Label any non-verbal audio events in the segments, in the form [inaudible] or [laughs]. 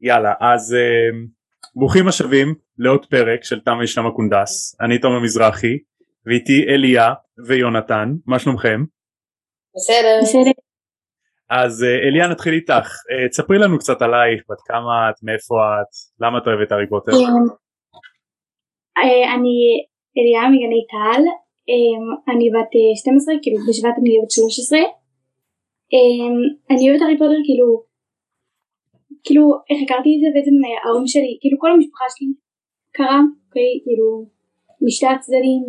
יאללה אז uh, ברוכים השבים לעוד פרק של תם וישלם הקונדס. אני תומר מזרחי ואיתי אליה ויונתן. מה שלומכם? בסדר. אז uh, אליה נתחיל איתך. uh, תספרי לנו קצת עלייך בת כמה את מאיפה את למה את אוהבת הארי פוטר? אמ, אני אליה מגני טל. אמ, אני בת 12 כאילו בשבט אני בת 13 אמ, אני אוהבת הארי פוטר כאילו כאילו איך הכרתי את זה? בעצם אה, ההורים שלי כאילו כל המשפחה שלי קרה אוקיי? כאילו משתי הצדדים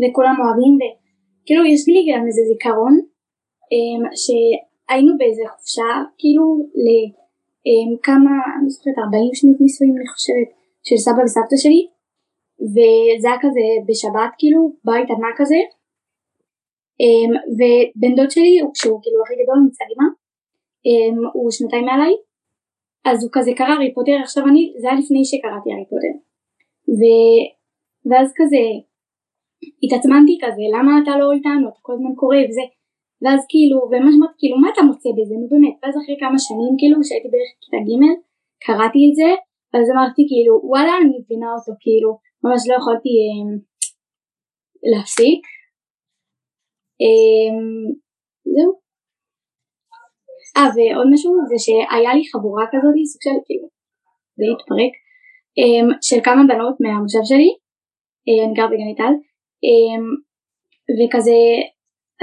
וכולם אוהבים וכאילו יש לי גם איזה זיכרון אמ, שהיינו באיזה חופשה כאילו לכמה אני זוכרת 40 שנות נישואים אני חושבת של סבא וסבתא שלי וזה היה כזה בשבת כאילו בית ענק כזה. אמ, ובן דוד שלי שהוא כאילו הכי גדול אמא אמ, הוא שנתיים מעליי אז הוא כזה קרא הארי פוטר עכשיו אני זה היה לפני שקראתי הארי פוטר ו... ואז כזה התעצמנתי כזה למה אתה לא איתנו אתה כל הזמן קורא וזה. ואז כאילו וממש אמרתי כאילו מה אתה מוצא בזה? נו באמת. ואז אחרי כמה שנים כאילו שהייתי בערך כיתה ג' קראתי את זה ואז אמרתי כאילו וואלה אני מבינה אותו כאילו ממש לא יכולתי אה, להפסיק. אה, זהו אה ועוד משהו זה שהיה לי חבורה כזאת סוג של כאילו זה התפרק אה, של כמה בנות מהמושב שלי אה, אני גר בגני טל אה, וכזה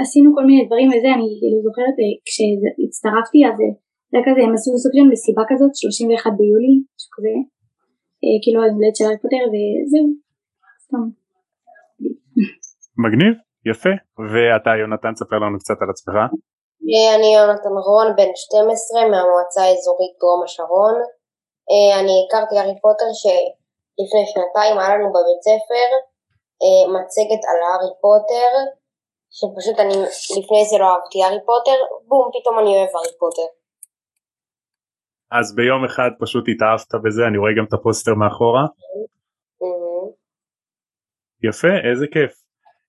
עשינו כל מיני דברים וזה אני כאילו זוכרת אה, כשהצטרפתי אז אה, זה היה כזה הם עשו סוג של מסיבה כזאת 31 ביולי משהו כזה כאילו היום הולדת של הארי וזהו סתם. מגניב יפה ואתה יונתן ספר לנו קצת על עצמך. אני יונתן רון בן 12 מהמועצה האזורית דרום השרון אני הכרתי הארי פוטר שלפני שנתיים היה לנו בבית ספר מצגת על הארי פוטר שפשוט אני לפני זה לא אהבתי הארי פוטר בום פתאום אני אוהב הארי פוטר אז ביום אחד פשוט התאהבת בזה, אני רואה גם את הפוסטר מאחורה. יפה, איזה כיף.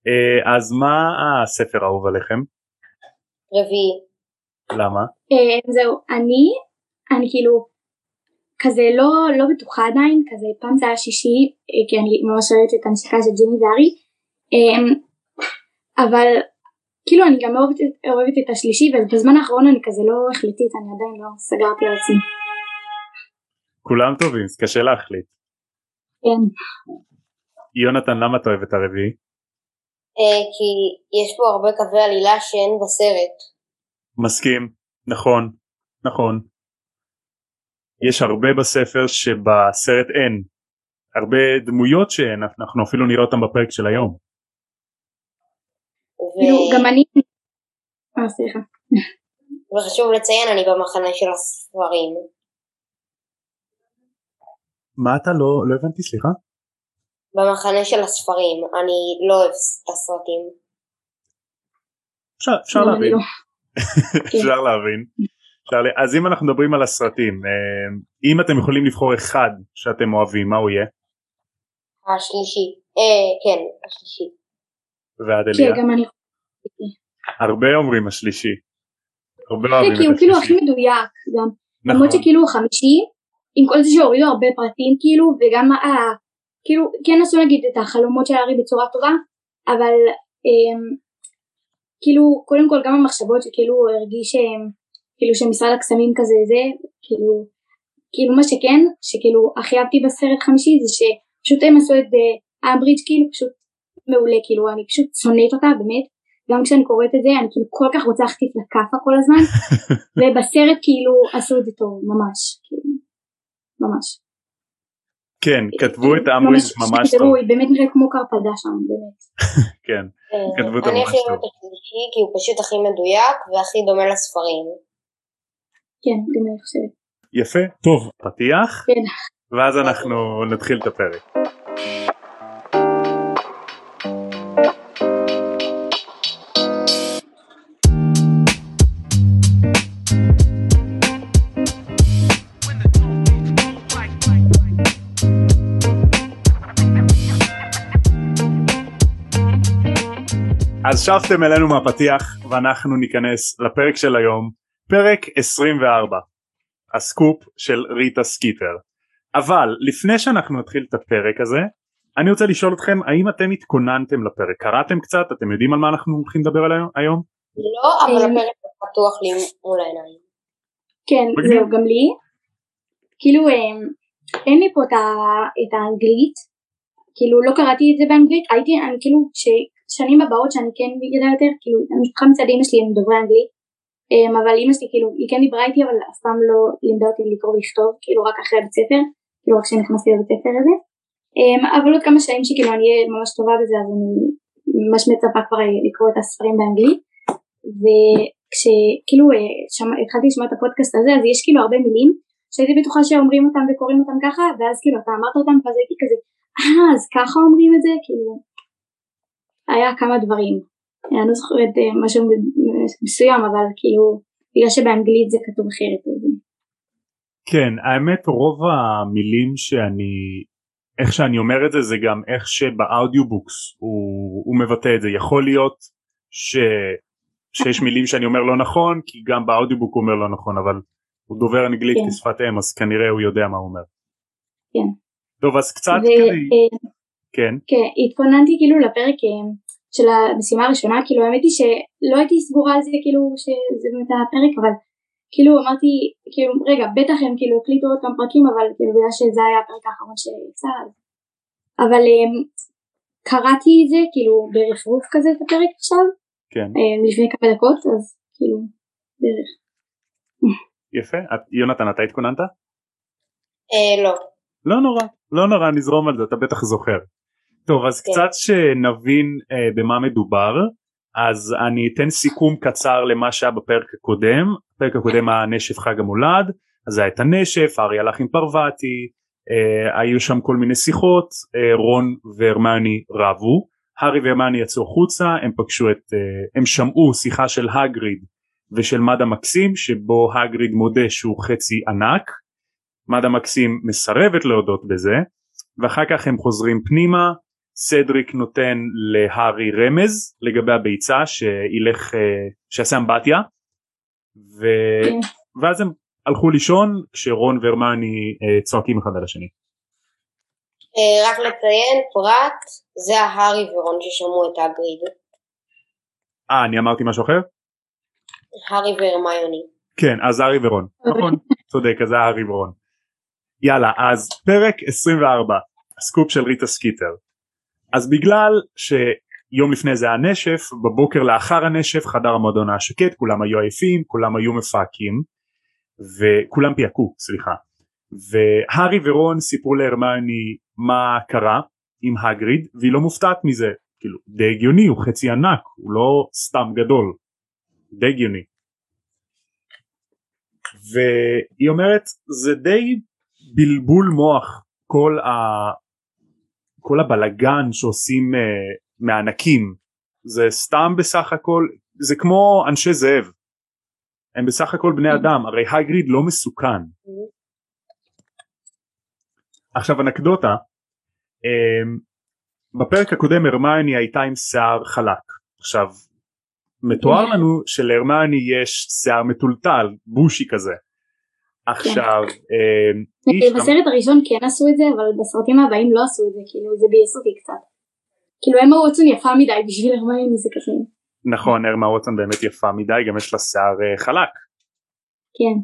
אה, אז מה הספר האהוב עליכם? רביעי. למה? אה, זהו, אני, אני כאילו כזה לא, לא בטוחה עדיין, כזה פעם זה היה שישי, אה, כי אני ממש אוהבת את הנשיקה של ג'ימי וארי, אבל כאילו אני גם אוהבת, אוהבת את השלישי ובזמן האחרון אני כזה לא החליטית אני עדיין לא סגרתי על עצמי. כולם טובים אז קשה להחליט. כן. יונתן למה אתה אוהב את הרביעי? אה, כי יש פה הרבה קווי עלילה שאין בסרט. מסכים נכון נכון. יש הרבה בספר שבסרט אין. הרבה דמויות שאין אנחנו אפילו נראה אותם בפרק של היום. כאילו גם אני, אה סליחה. וחשוב לציין אני במחנה של הספרים. מה אתה לא, לא הבנתי סליחה? במחנה של הספרים, אני לא אוהב את הסרטים. אפשר, להבין. לא. [laughs] אפשר להבין. אז אם אנחנו מדברים על הסרטים, אה, אם אתם יכולים לבחור אחד שאתם אוהבים, מה הוא יהיה? השלישי. אה, כן, השלישי. ועד אליה? כן, גם אני הרבה אומרים השלישי. הרבה אוהבים את השלישי. כי הוא כאילו הכי מדויק גם. נכון. למרות שכאילו החמישי, עם כל זה שהורידו הרבה פרטים כאילו, וגם כאילו כן עשו נגיד את החלומות של הארי בצורה טובה, אבל אמ, כאילו קודם כל גם המחשבות שכאילו הוא הרגיש שהם, כאילו שמשרד הקסמים כזה זה, כאילו, כאילו מה שכן, שכאילו הכי אהבתי בסרט חמישי זה שפשוט הם עשו את הברידג' אה, כאילו פשוט מעולה, כאילו אני פשוט שונאת אותה באמת, גם כשאני קוראת את זה אני כאילו כל כך רוצה להחטיף לכאפה כל הזמן [laughs] ובסרט כאילו עשו את זה טוב ממש כאילו ממש. כן כתבו את אמברידג' ממש טוב. היא באמת נראית כמו קרפדה שם באמת. [laughs] כן אה, כתבו אותה ממש טוב. אני הכי אוהבת את כי הוא פשוט הכי מדויק והכי דומה לספרים. כן גם אני חושבת. יפה טוב פתיח כן. ואז אנחנו נתחיל את הפרק. אז שבתם אלינו מהפתיח ואנחנו ניכנס לפרק של היום, פרק 24. הסקופ של ריטה סקיפר אבל לפני שאנחנו נתחיל את הפרק הזה אני רוצה לשאול אתכם האם אתם התכוננתם לפרק קראתם קצת אתם יודעים על מה אנחנו הולכים לדבר היום? לא, אבל הפרק פתוח לי מול העיניים. כן, זהו, גם לי. כאילו, אמ, אין לי פה את האנגלית, כאילו לא קראתי את זה באנגלית, הייתי, אני כאילו, שנים הבאות שאני כן ידעה יותר, כאילו, המשפחה מצד אמא שלי הם דוברי אנגלית, אמ, אבל אמא שלי כאילו, היא כן דיברה איתי, אבל אף פעם לא לימדה אותי לקרוא ולכתוב, כאילו רק אחרי הבית ספר, כאילו רק כשנכנסתי לבית ספר הזה. אמ, אבל עוד כמה שנים שכאילו אני אהיה ממש טובה בזה, אז אני ממש מצפה כבר אה, לקרוא את הספרים באנגלית. וכשכאילו אה, התחלתי לשמוע את הפודקאסט הזה, אז יש כאילו הרבה מילים שהייתי בטוחה שאומרים אותם וקוראים אותם ככה, ואז כאילו אתה אמרת אותם, ואז הייתי כזה, אה, אז ככה אומרים את זה? כאילו, היה כמה דברים. אני לא זוכרת אה, משהו מסוים, אבל כאילו, בגלל שבאנגלית זה כתוב אחרת. כן, האמת רוב המילים שאני, איך שאני אומר את זה, זה גם איך שבאודיובוקס הוא, הוא מבטא את זה. יכול להיות ש... שיש [laughs] מילים שאני אומר לא נכון, כי גם באודיובוק הוא אומר לא נכון, אבל הוא דובר אנגלית כן. כשפת אם אז כנראה הוא יודע מה הוא אומר. כן. טוב אז קצת ו- כדי... אה, כן. כן, התכוננתי כאילו לפרק של המשימה הראשונה, כאילו האמת היא שלא הייתי סגורה על זה כאילו שזה באמת הפרק, אבל כאילו אמרתי, כאילו רגע, בטח הם כאילו הקליטו עוד כמה פרקים, אבל כאילו בגלל שזה היה הפרק האחרון שיצא, אבל אה, קראתי את זה כאילו ברפרוף כזה את הפרק עכשיו, כן. לפני כמה דקות, אז כאילו, בערך. יפה. את, יונתן, אתה התכוננת? אה, לא. לא נורא, לא נורא, נזרום על זה, אתה בטח זוכר. טוב, אז כן. קצת שנבין אה, במה מדובר, אז אני אתן סיכום קצר למה שהיה בפרק הקודם. בפרק הקודם היה נשף חג המולד, אז היה את הנשף, ארי הלך עם פרווטי, אה, היו שם כל מיני שיחות, אה, רון והרמני רבו, הארי והרמני יצאו החוצה, הם פגשו את, אה, הם שמעו שיחה של הגריד ושל מדה מקסים שבו הגריד מודה שהוא חצי ענק, מדה מקסים מסרבת להודות בזה ואחר כך הם חוזרים פנימה, סדריק נותן להארי רמז לגבי הביצה שילך, אה, שיעשה אמבטיה ו... כן. ואז הם הלכו לישון כשרון והרמני אה, צועקים אחד על השני. אה, רק לציין פרט זה הארי ורון ששמעו את האגריד. אה אני אמרתי משהו אחר? הארי והרמיוני. כן, אז הארי ורון. נכון, צודק, אז זה הארי ורון. יאללה, אז פרק 24, הסקופ של ריטה סקיטר. אז בגלל שיום לפני זה היה נשף, בבוקר לאחר הנשף חדר המועדון היה שקט, כולם היו עייפים, כולם היו מפהקים, וכולם פיהקו, סליחה. והארי ורון סיפרו להרמיוני מה קרה עם הגריד, והיא לא מופתעת מזה. כאילו, די הגיוני, הוא חצי ענק, הוא לא סתם גדול. די הגיוני. והיא אומרת זה די בלבול מוח כל, ה... כל הבלגן שעושים uh, מענקים זה סתם בסך הכל זה כמו אנשי זאב. הם בסך הכל בני אדם הרי הגריד לא מסוכן. עכשיו אנקדוטה um, בפרק הקודם הרמייני הייתה עם שיער חלק. עכשיו מתואר לנו שלהרמני יש שיער מטולטל בושי כזה עכשיו כן. אה, בסרט הראשון כן עשו את זה אבל בסרטים הבאים לא עשו את זה כאילו זה ביאס אותי קצת. כאילו אמה ווטסון יפה מדי בשביל הרמני זה כזה נכון אמה ווטסון באמת יפה מדי גם יש לה שיער אה, חלק. כן.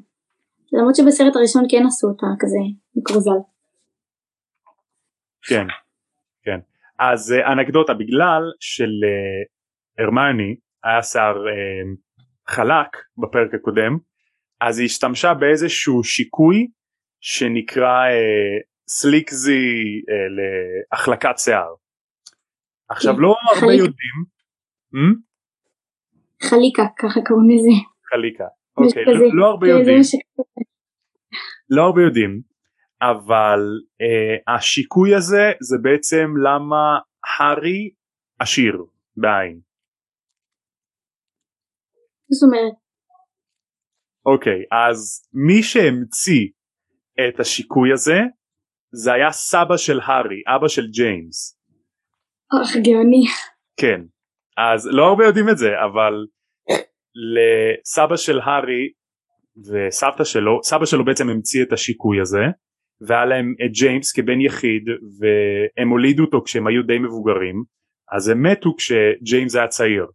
למרות שבסרט הראשון כן עשו אותה כזה מקרוזל כן כן. אז אה, אנקדוטה בגלל של הרמני היה שיער אה, חלק בפרק הקודם אז היא השתמשה באיזשהו שיקוי שנקרא אה, סליקזי אה, להחלקת שיער. עכשיו לא הרבה יודעים. Hmm? חליקה ככה קוראים לזה. חליקה. אוקיי, לא, לא הרבה יודעים. לא הרבה יודעים אבל אה, השיקוי הזה זה בעצם למה הארי עשיר בעין. זאת אומרת? אוקיי, אז מי שהמציא את השיקוי הזה זה היה סבא של הארי, אבא של ג'יימס. אך גאוני. כן, אז לא הרבה יודעים את זה, אבל לסבא של הארי וסבתא שלו סבא שלו בעצם המציא את השיקוי הזה והיה להם את ג'יימס כבן יחיד והם הולידו אותו כשהם היו די מבוגרים אז הם מתו כשג'יימס היה צעיר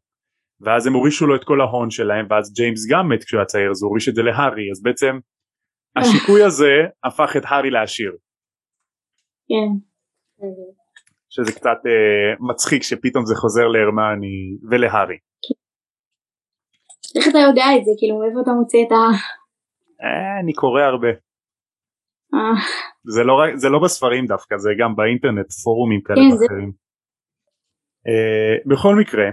ואז הם הורישו לו את כל ההון שלהם ואז ג'יימס גם מת כשהוא היה צעיר אז הוא הוריש את זה להארי אז בעצם השיקוי הזה הפך את הארי לעשיר כן. שזה קצת אה, מצחיק שפתאום זה חוזר להרמיוני ולהארי איך אתה יודע את זה? כאילו מאיפה אתה מוצא את ה... אה, אני קורא הרבה אה, זה לא, זה לא בספרים דווקא זה גם באינטרנט פורומים כאלה כן, ואחרים. אה, בכל מקרה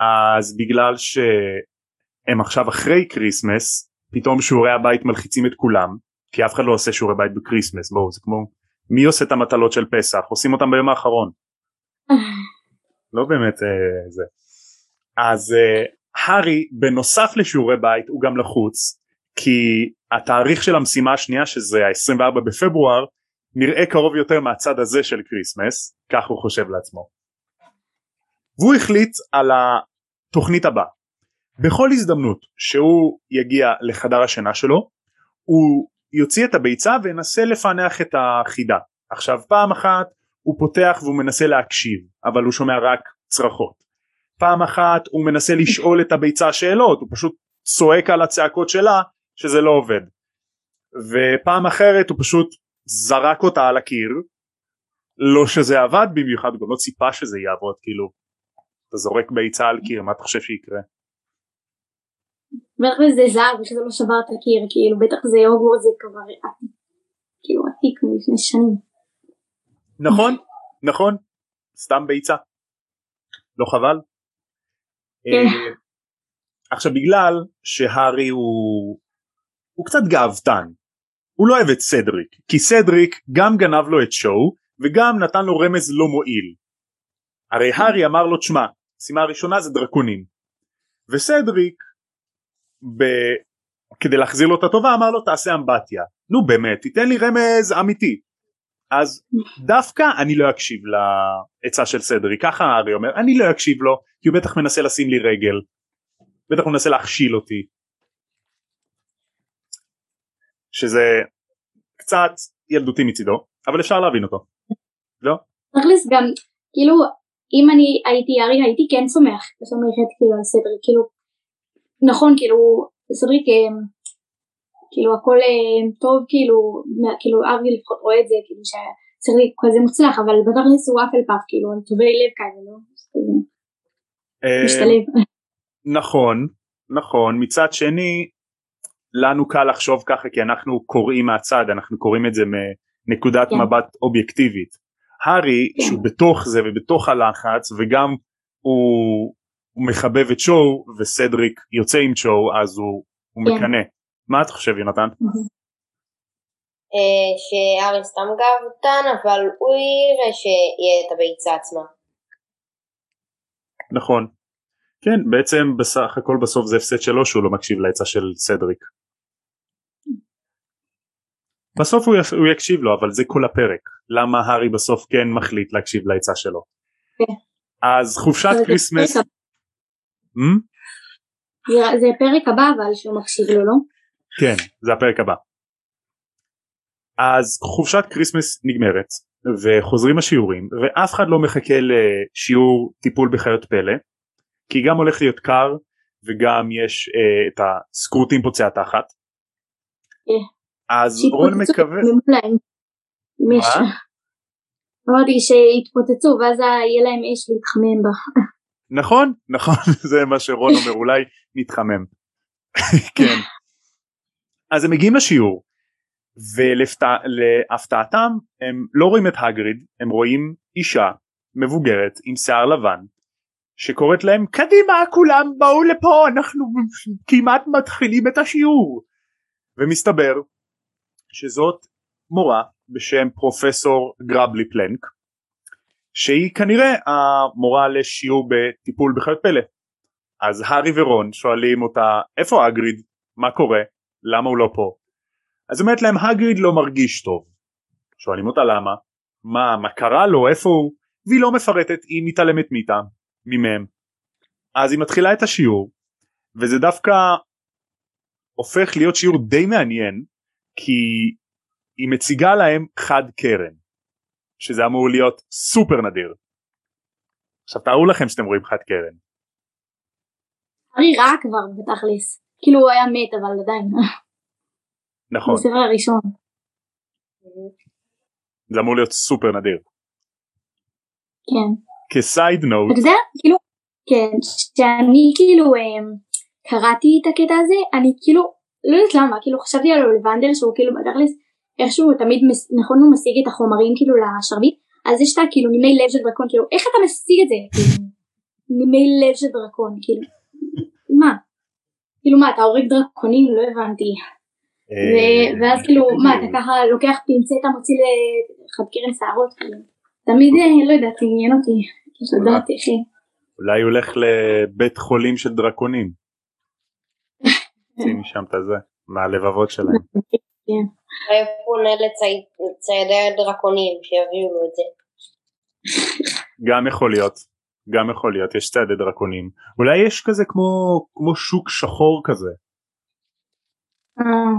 אז בגלל שהם עכשיו אחרי כריסמס פתאום שיעורי הבית מלחיצים את כולם כי אף אחד לא עושה שיעורי בית בקריסמס בואו זה כמו מי עושה את המטלות של פסח? עושים אותם ביום האחרון. [laughs] לא באמת אה, זה. אז אה, הארי בנוסף לשיעורי בית הוא גם לחוץ כי התאריך של המשימה השנייה שזה ה-24 בפברואר נראה קרוב יותר מהצד הזה של כריסמס כך הוא חושב לעצמו והוא החליט על התוכנית הבאה. בכל הזדמנות שהוא יגיע לחדר השינה שלו הוא יוציא את הביצה וינסה לפענח את החידה. עכשיו פעם אחת הוא פותח והוא מנסה להקשיב אבל הוא שומע רק צרחות. פעם אחת הוא מנסה לשאול את הביצה שאלות הוא פשוט צועק על הצעקות שלה שזה לא עובד. ופעם אחרת הוא פשוט זרק אותה על הקיר. לא שזה עבד במיוחד הוא גם לא ציפה שזה יעבוד כאילו אתה זורק ביצה על קיר מה אתה חושב שיקרה? בטח זה זהב ושזה לא שבר את הקיר כאילו בטח זה הוגוורט זה כבר כאילו עתיק מלפני שנים. נכון נכון. סתם ביצה לא חבל? כן. אה, עכשיו בגלל שהארי הוא הוא קצת גאוותן. הוא לא אוהב את סדריק כי סדריק גם גנב לו את שואו וגם נתן לו רמז לא מועיל. הרי הארי אמר לו תשמע המשימה הראשונה זה דרקונים. וסדריק ב... כדי להחזיר לו את הטובה אמר לו תעשה אמבטיה. נו באמת תיתן לי רמז אמיתי. אז דווקא אני לא אקשיב לעצה של סדריק ככה הארי אומר אני לא אקשיב לו כי הוא בטח מנסה לשים לי רגל. בטח הוא מנסה להכשיל אותי. שזה קצת ילדותי מצידו אבל אפשר להבין אותו. לא? תכלס גם כאילו אם אני הייתי ארי הייתי כן סומך סומכת כאילו על סדריק כאילו נכון כאילו סדריק אה, כאילו הכל אה, טוב כאילו כאילו ארי לפחות רואה את זה כאילו שסדריק כזה מוצלח אבל בתכלס הוא אפל פאף כאילו הם טובי לב כאלה לא? אה, משתלב נכון נכון מצד שני לנו קל לחשוב ככה כי אנחנו קוראים מהצד אנחנו קוראים את זה מנקודת כן. מבט אובייקטיבית הארי כן. שהוא בתוך זה ובתוך הלחץ וגם הוא, הוא מחבב את שואו וסדריק יוצא עם שואו אז הוא, הוא כן. מקנא מה אתה חושב יונתן? אה, שארי סתם גאוותן, אבל הוא יראה שיהיה את הביצה עצמה. נכון כן בעצם בסך הכל בסוף זה הפסד שלו שהוא לא מקשיב לעצה של סדריק בסוף הוא. הוא יקשיב לו אבל זה כל הפרק למה הארי בסוף כן מחליט להקשיב לעצה שלו כן. אז חופשת כריסמס? זה- זה פרק הבא אבל שהוא מקשיב לו לא? כן זה הפרק הבא אז חופשת כריסמס נגמרת וחוזרים השיעורים ואף אחד לא מחכה לשיעור טיפול בחיות פלא כי גם הולך להיות קר וגם יש אה, את הסקרוטים פוצע תחת כן. אז רון מקווה מה? אמרתי שיתפוצצו ואז יהיה להם אש להתחמם בה. נכון נכון [laughs] זה מה שרון אומר אולי נתחמם [laughs] כן אז הם מגיעים לשיעור ולהפתעתם הם לא רואים את הגריד הם רואים אישה מבוגרת עם שיער לבן שקוראת להם קדימה כולם באו לפה אנחנו כמעט מתחילים את השיעור ומסתבר שזאת מורה בשם פרופסור גרבלי פלנק שהיא כנראה המורה לשיעור בטיפול בחיות פלא. אז הארי ורון שואלים אותה איפה הגריד מה קורה? למה הוא לא פה? אז אומרת להם הגריד לא מרגיש טוב. שואלים אותה למה? מה מה קרה לו? איפה הוא? והיא לא מפרטת היא מתעלמת מאיתם ממהם. אז היא מתחילה את השיעור וזה דווקא הופך להיות שיעור די מעניין כי היא מציגה להם חד קרן שזה אמור להיות סופר נדיר. עכשיו תארו לכם שאתם רואים חד קרן. ארי רע כבר בתכלס. כאילו הוא היה מת אבל עדיין. נכון. בספר הראשון. זה אמור להיות סופר נדיר. כן. כסייד נוט. אתה יודע, כאילו, כן, שאני כאילו אמ, קראתי את הקטע הזה, אני כאילו, לא יודעת למה, כאילו חשבתי על אולוונדר שהוא כאילו בתכלס, איכשהו תמיד, מס- נכון הוא משיג את החומרים כאילו לשרביט, אז יש את הכאילו נימי לב של דרקון, כאילו, איך אתה משיג את זה? כאילו, נימי לב של דרקון, כאילו, מה? כאילו מה, אתה הורג דרקונים? לא הבנתי. אה, ואז כאילו, מה, אתה ככה לוקח פינצטה, מוציא לחד קרן שערות, כאילו. תמיד, אה, לא יודעת, עניין אותי. כאילו. אולי הוא הולך לבית חולים של דרקונים. שים משם את הזה, מהלבבות שלהם. אולי הוא פונה לצי- לציידי הדרקונים שיביאו לו את זה. גם יכול להיות, גם יכול להיות, יש צעדי דרקונים. אולי יש כזה כמו, כמו שוק שחור כזה. אה,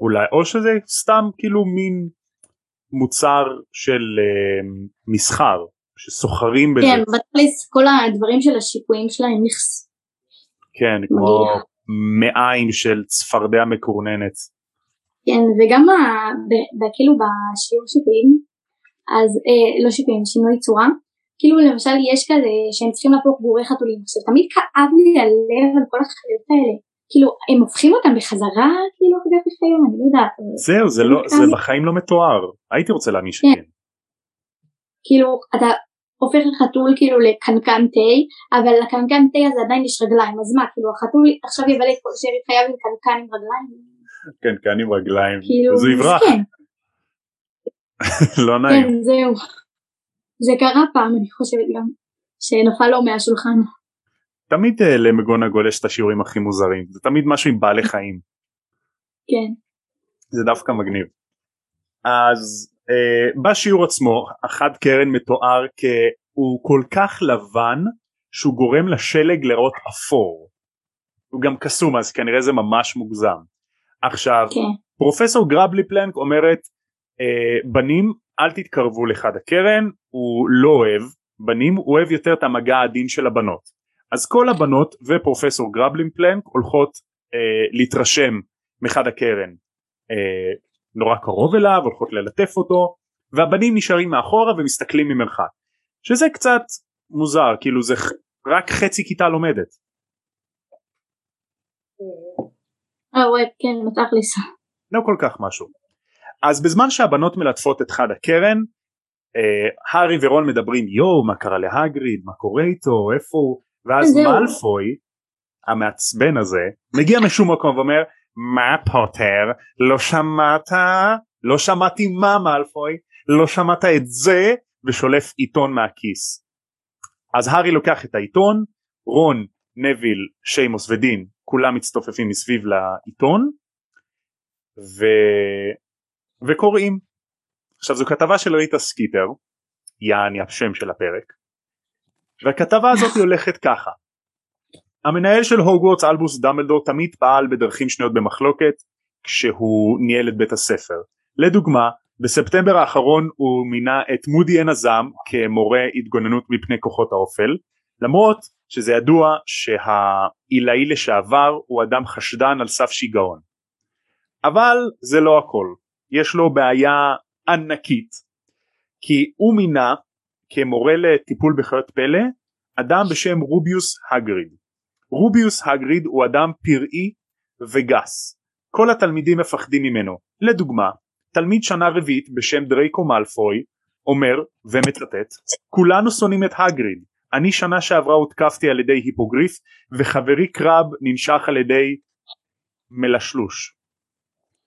אולי, או שזה סתם כאילו מין מוצר של אה, מסחר, שסוחרים בזה. כן, בתכלס כל הדברים של השיפועים שלהם נכס. כן, כמו. מעיים של צפרדע מקורננת. כן, וגם ה- ב- ב- כאילו בשיעור שיפועים, אז אה, לא שיפועים, שינוי צורה, כאילו למשל יש כזה שהם צריכים להפוך גורי חתולים, עכשיו תמיד כאב לי הלב על כל החיות האלה, כאילו הם הופכים אותם בחזרה כאילו כדי חיות, אני לא יודעת, זהו, זה, לא, זה. בחיים לא מתואר. הייתי רוצה להאמין כן. שכן. כאילו אתה הופך לחתול כאילו לקנקן תה, אבל לקנקן תה הזה עדיין יש רגליים, אז מה, כאילו החתול עכשיו יבלה את כל שארית חייו עם קנקן עם רגליים, כן, כאן עם רגליים. כאילו, אז הוא יברח, כן, [laughs] לא נעים. כן, זהו. זה קרה פעם, אני חושבת גם, שנפל לו מהשולחן. תמיד אה, למגונגול יש את השיעורים הכי מוזרים. זה תמיד משהו עם בעלי חיים. כן, זה דווקא מגניב. אז בשיעור עצמו החד קרן מתואר כהוא כל כך לבן שהוא גורם לשלג לראות אפור. הוא גם קסום אז כנראה זה ממש מוגזם. עכשיו כן, פרופסור גרבלי פלנק אומרת אה, בנים אל תתקרבו לחד הקרן הוא לא אוהב בנים הוא אוהב יותר את המגע העדין של הבנות אז כל הבנות ופרופסור גרבלין פלנק הולכות אה, להתרשם מחד הקרן אה, נורא קרוב אליו הולכות ללטף אותו והבנים נשארים מאחורה ומסתכלים ממרחק שזה קצת מוזר כאילו זה רק חצי כיתה לומדת אה וואי, כן. לא כל כך משהו. אז בזמן שהבנות מלטפות את חד הקרן, אה, הארי ורון מדברים יואו מה קרה להגריד, מה קורה איתו, איפה הוא, ואז. מאלפוי, המעצבן הזה, מגיע משום מקום ואומר מה פוטר, לא שמעת, לא שמעתי מה מאלפוי, לא שמעת את זה, ושולף עיתון מהכיס. אז הארי לוקח את העיתון, רון, נוויל, שיימוס ודין, כולם מצטופפים מסביב לעיתון, ו... וקוראים. עכשיו זו כתבה של ריטה סקיטר, יעני השם של הפרק, והכתבה הזאת הולכת ככה המנהל של הוגוורטס אלבוס דמבלדור תמיד פעל בדרכים שנויות במחלוקת כשהוא ניהל את בית הספר. לדוגמה, בספטמבר האחרון הוא מינה את מודי עין הזעם כמורה התגוננות מפני כוחות האופל, למרות שזה ידוע שהעילאי לשעבר הוא אדם חשדן על סף שיגעון. אבל זה לא הכל, יש לו בעיה ענקית, כי הוא מינה כמורה לטיפול בחיות פלא אדם בשם רוביוס הגריד. רוביוס הגריד הוא אדם פראי וגס. כל התלמידים מפחדים ממנו. לדוגמה, תלמיד שנה רביעית בשם דרייקו מאלפוי אומר, ומצטט, כולנו שונאים את הגריד. אני שנה שעברה הותקפתי על ידי היפוגריף וחברי קרב ננשך על ידי מלשלוש.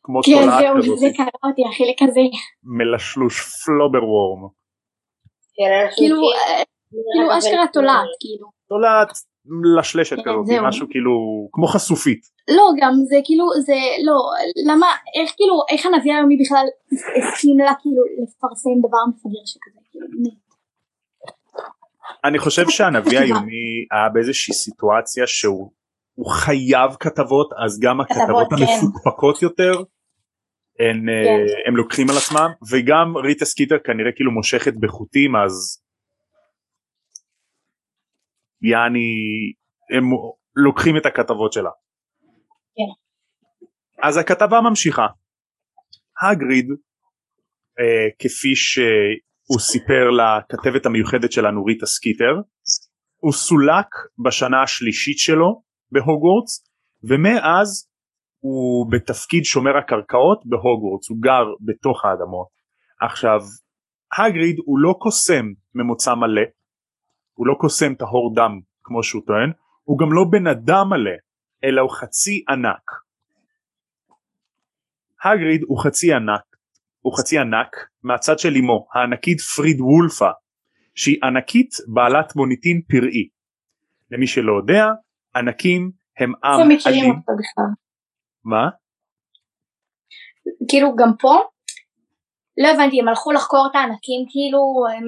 כמו כן, תולעת זהו, כזאת. זה קרה אותי, החלק הזה. מלשלוש פלובר וורם. אנשים כאילו, אה, כאילו אשכרה תולעת, כאילו. תולעת מלשלשת כן, כזאת, זהו. משהו כאילו כמו חשופית. לא, גם זה כאילו, זה, לא, למה, איך כאילו, איך הנביא היומי בכלל הסכים לה כאילו לפרסם דבר מפגר שכזה, כאילו. אני חושב שהנביא [laughs] היומי היה באיזושהי סיטואציה שהוא הוא חייב כתבות אז גם הכתבות כתבות, כן. המפוקפקות יותר הן, אה, כן. הם לוקחים על עצמם וגם ריטה סקיטר כנראה כאילו מושכת בחוטים אז יעני הם לוקחים את הכתבות שלה. כן. אז הכתבה ממשיכה. הגריד אה, כפי שהוא סיפר לכתבת המיוחדת שלנו ריטה סקיטר הוא סולק בשנה השלישית שלו בהוגוורטס ומאז הוא בתפקיד שומר הקרקעות בהוגוורטס הוא גר בתוך האדמות עכשיו הגריד הוא לא קוסם ממוצא מלא הוא לא קוסם טהור דם כמו שהוא טוען הוא גם לא בן אדם מלא אלא הוא חצי ענק. הגריד הוא חצי ענק הוא חצי ענק מהצד של אמו הענקית פריד וולפה שהיא ענקית בעלת מוניטין פראי. למי שלא יודע ענקים הם עם איפה מכירים אלים אותו בכלל? מה? כאילו גם פה לא הבנתי הם הלכו לחקור את הענקים כאילו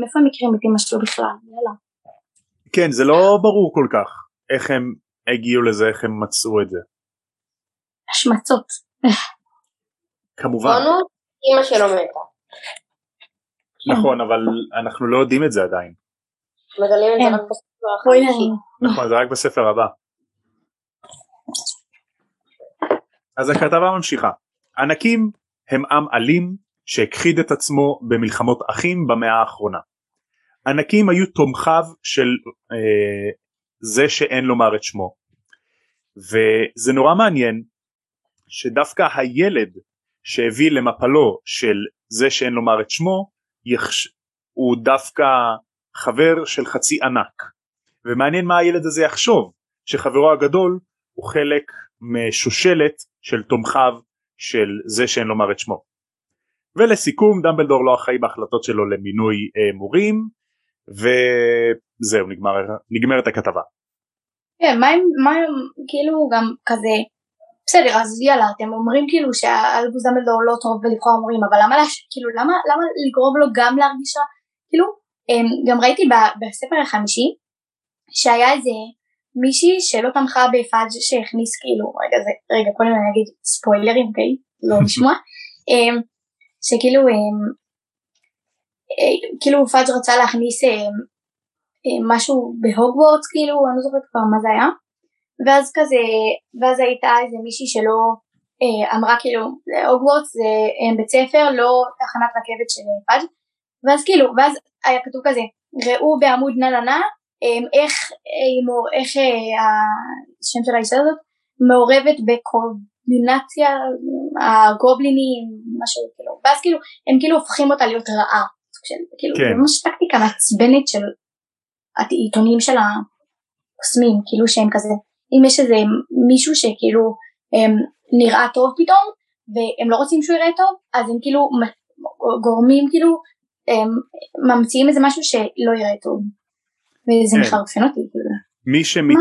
איפה הם מכירים את אמא שלו בכלל? יאללה כן זה לא ברור כל כך איך הם הגיעו לזה איך הם מצאו את זה. השמצות. כמובן. אימא שלו מתה. נכון אבל אנחנו לא יודעים את זה עדיין. מגלים את כן. זה רק בספר החמישי. נכון זה רק בספר הבא. אז הכתבה ממשיכה. ענקים הם עם אלים שהכחיד את עצמו במלחמות אחים במאה האחרונה ענקים היו תומכיו של אה, זה שאין לומר את שמו. וזה נורא מעניין שדווקא הילד שהביא למפלו של זה שאין לומר את שמו יחש... הוא דווקא חבר של חצי ענק. ומעניין מה הילד הזה יחשוב שחברו הגדול הוא חלק משושלת של תומכיו של זה שאין לומר את שמו. ולסיכום דמבלדור לא אחראי בהחלטות שלו למינוי אה, מורים וזהו נגמר, נגמרת הכתבה. כן, מה הם, מה הם, כאילו גם כזה, בסדר, אז יאללה, אתם אומרים כאילו שאלבוס דמבלדור לא טוב בלבחור מורים, אבל למה, לש, כאילו, למה, למה לגרום לו גם להרגיש רע? כאילו, אמ, גם ראיתי ב- בספר החמישי, שהיה איזה מישהי שלא תמכה בפאג' שהכניס כאילו, רגע, זה, רגע, קודם אני אגיד ספוילרים, אוקיי? לא לשמוע. [laughs] אמ, שכאילו, אמ, כאילו פאג' רצה להכניס אמ, אה, משהו בהוגוורטס כאילו, אני לא זוכרת כבר מה זה היה, ואז כזה, ואז הייתה איזה מישהי שלא אה, אמרה כאילו, הוגוורטס זה אה, בית ספר, לא תחנת רכבת של אה, פאג', ואז כאילו, ואז היה כתוב כזה, ראו בעמוד נה נה נה, אה, איך, אה, איך אה, השם של האישה הזאת מעורבת בקומבינציה הגובלינים, משהו כאילו, ואז כאילו, הם כאילו הופכים אותה להיות רעה, כאילו, כן. ממש טקטיקה מעצבנת של העיתונים של הקוסמים, כאילו שהם כזה, אם יש איזה מישהו שכאילו הם, נראה טוב פתאום, והם לא רוצים שהוא יראה טוב, אז הם כאילו גורמים כאילו, הם, ממציאים איזה משהו שלא יראה טוב. וזה כן. מחרפן אותי, כאילו. מי, שמת...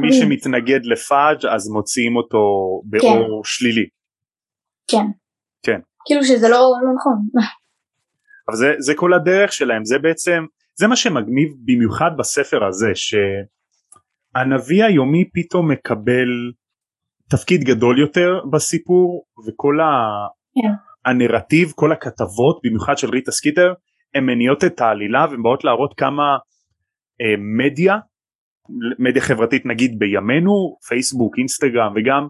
מי שמתנגד לפאג' אז מוציאים אותו באור שלילי. כן. כן. כאילו שזה לא, לא נכון. [laughs] אבל זה, זה כל הדרך שלהם זה בעצם זה מה שמגניב במיוחד בספר הזה שהנביא היומי פתאום מקבל תפקיד גדול יותר בסיפור וכל ה... כן. הנרטיב כל הכתבות במיוחד של ריטה סקיטר הן מניעות את העלילה והן באות להראות כמה אה, מדיה מדיה חברתית נגיד בימינו פייסבוק אינסטגרם וגם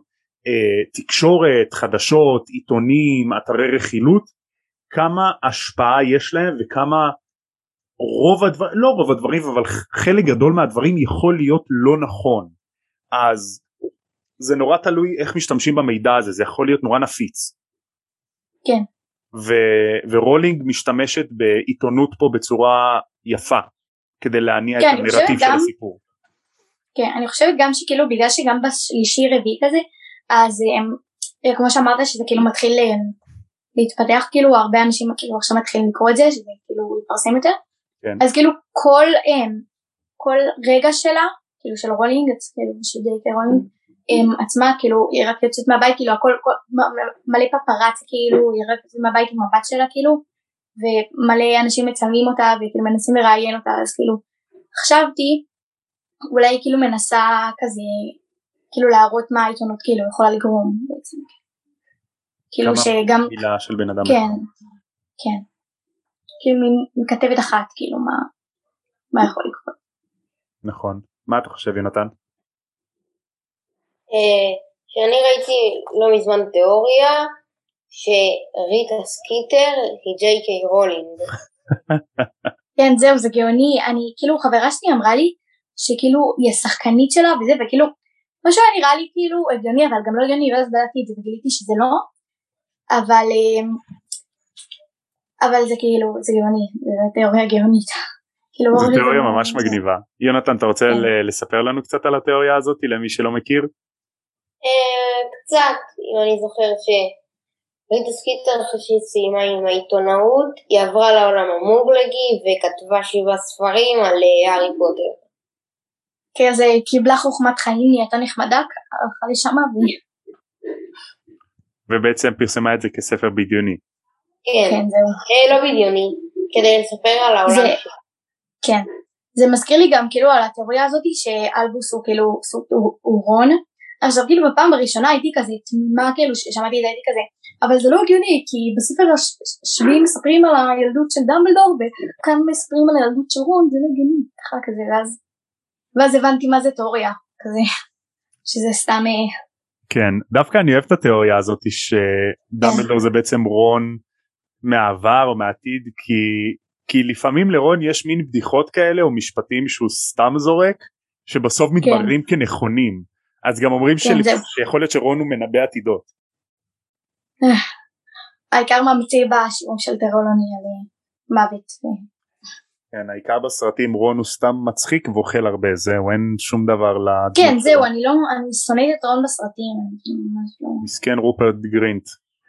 אה, תקשורת חדשות עיתונים אתרי רכילות כמה השפעה יש להם וכמה רוב הדברים לא רוב הדברים אבל חלק גדול מהדברים יכול להיות לא נכון אז זה נורא תלוי איך משתמשים במידע הזה זה יכול להיות נורא נפיץ. כן. ו- ורולינג משתמשת בעיתונות פה בצורה יפה כדי להניע כן, את הנרטיב של גם- הסיפור. כן, אני חושבת גם שכאילו בגלל שגם בשלישי רביעי כזה, אז הם, אה, כמו שאמרת שזה כאילו מתחיל אה, להתפתח, כאילו הרבה אנשים כאילו עכשיו מתחילים לקרוא את זה, שזה כאילו יתפרסם יותר, כן. אז כאילו כל, אה, כל רגע שלה, כאילו של רולינג, כאילו של ג'יי קיי רולינג, היא עצמה כאילו היא רק יוצאת מהבית כאילו הכל כל, מלא פפראצי כאילו היא רק יוצאת מהבית עם הבת שלה כאילו ומלא אנשים מצלמים אותה וכאילו מנסים לראיין אותה אז כאילו חשבתי אולי כאילו מנסה כזה כאילו להראות מה העיתונות כאילו יכולה לגרום בעצם. כאילו שגם, מילה של בן אדם. כן, כן. כאילו מין מכתבת אחת, כאילו מה, מה יכול לקרות. נכון. מה אתה חושב יונתן? אה, שאני ראיתי לא מזמן תיאוריה שריטה סקיטר היא ג'יי קיי רולינג. [laughs] כן זהו זה גאוני, אני כאילו חברה שלי אמרה לי שכאילו היא השחקנית שלה וזה וכאילו משהו היה נראה לי כאילו הגיוני אבל גם לא הגיוני ואז בדקתי את זה וגיליתי שזה לא אבל אמ, אבל זה כאילו זה גאוני זה תיאוריה גאונית. כאילו, זו תיאוריה זה ממש מגניבה. יונתן אתה רוצה כן. לספר לנו קצת על התיאוריה הזאת למי שלא מכיר? אה, קצת, אם אני זוכר שריטה סקיטר אחרי שהיא סיימה עם העיתונאות, היא עברה לעולם המוגלגי וכתבה שבעה ספרים על אה, הארי פוטר. כזה קיבלה חוכמת חיים נהייתה נחמדה הלכה לשמה והיא ובעצם פרסמה את זה כספר בדיוני. כן, כן זהו אה, לא בדיוני, כדי לספר על העולם זה-. כן. זה מזכיר לי גם כאילו על התיאוריה הזאתי שאלבוס הוא כאילו סוג- הוא, הוא רון. עכשיו כאילו בפעם הראשונה הייתי כזה תמימה כאילו ששמעתי את זה הייתי כזה אבל זה לא הגיוני כי בספר הש- השביעי מספרים על הילדות של דמבלדור וכאן מספרים על הילדות של רון זה לא הגיוני ככה כזה ואז ואז הבנתי מה זה תיאוריה כזה [laughs] שזה סתם אה, כן, דווקא אני אוהב את התיאוריה הזאת שדמבלדור זה בעצם רון מהעבר או מהעתיד כי, כי לפעמים לרון יש מין בדיחות כאלה או משפטים שהוא סתם זורק שבסוף מתבררים כנכונים אז גם אומרים כן, שלפ... זהו. שיכול להיות שרון הוא מנבא עתידות. העיקר ממציאים בשיעור של טרולוני על אה, מוות ו- כן, העיקר בסרטים רון הוא סתם מצחיק ואוכל הרבה זהו אין שום דבר לדמות כן. זהו אני לא אני שונאת את רון בסרטים כאילו לא מסכן רופרט גרינט.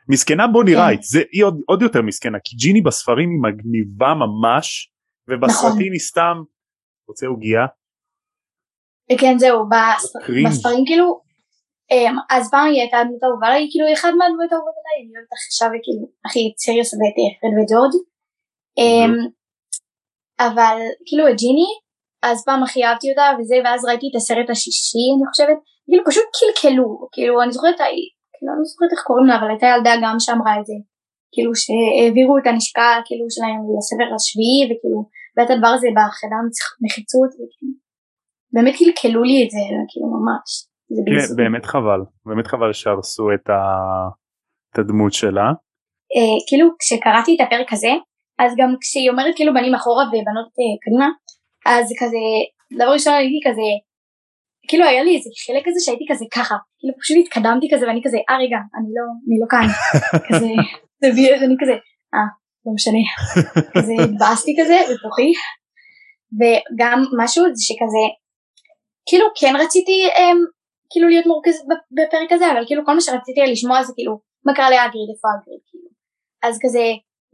מסכנה בוני כן. רייט זה היא עוד, עוד יותר מסכנה כי ג'יני בספרים היא מגניבה ממש ובסרטים היא סתם רוצה עוגיה כן זהו, בס-. בספרים כאילו, אמ, אז פעם היא הייתה הדמות האהובה עליי, כאילו אחת מהדמות האהובות עליי, אני אוהבת עכשיו כאילו הכי סיריוס ואת פרד וג'ורג'. אבל כאילו את ג'יני, אז פעם הכי אהבתי אותה וזה, ואז ראיתי את הסרט השישי אני חושבת, כאילו פשוט קלקלו, כאילו אני זוכרת, כאילו אני לא זוכרת איך קוראים לה, אבל הייתה ילדה גם שאמרה את זה, כאילו שהעבירו את הנשקה כאילו שלהם לספר השביעי, וכאילו, ואת הדבר הזה בחדר מחיצות, וכאילו, באמת קלקלו לי את זה, כאילו ממש. זה כן. באמת חבל באמת חבל שהרסו את, ה... את הדמות שלה אה, כאילו כשקראתי את הפרק הזה, אז גם כשהיא אומרת כאילו בנים אחורה ובנות אה, קדימה, אז כזה, דבר ראשון הייתי כזה, כאילו היה לי איזה חלק כזה שהייתי כזה ככה, כאילו פשוט התקדמתי כזה ואני כזה, אה רגע, אני לא, אני לא כאן, [laughs] כזה, זה בי- אני כזה, אה, לא משנה, כזה [laughs] התבאסתי כזה בתוכי, וגם משהו זה שכזה, כאילו כן רציתי אמ, כאילו להיות מורכזת בפ- בפרק הזה, אבל כאילו כל מה שרציתי לשמוע זה כאילו, מה קרה לאגריד, איפה אגריד, כאילו. אז כזה,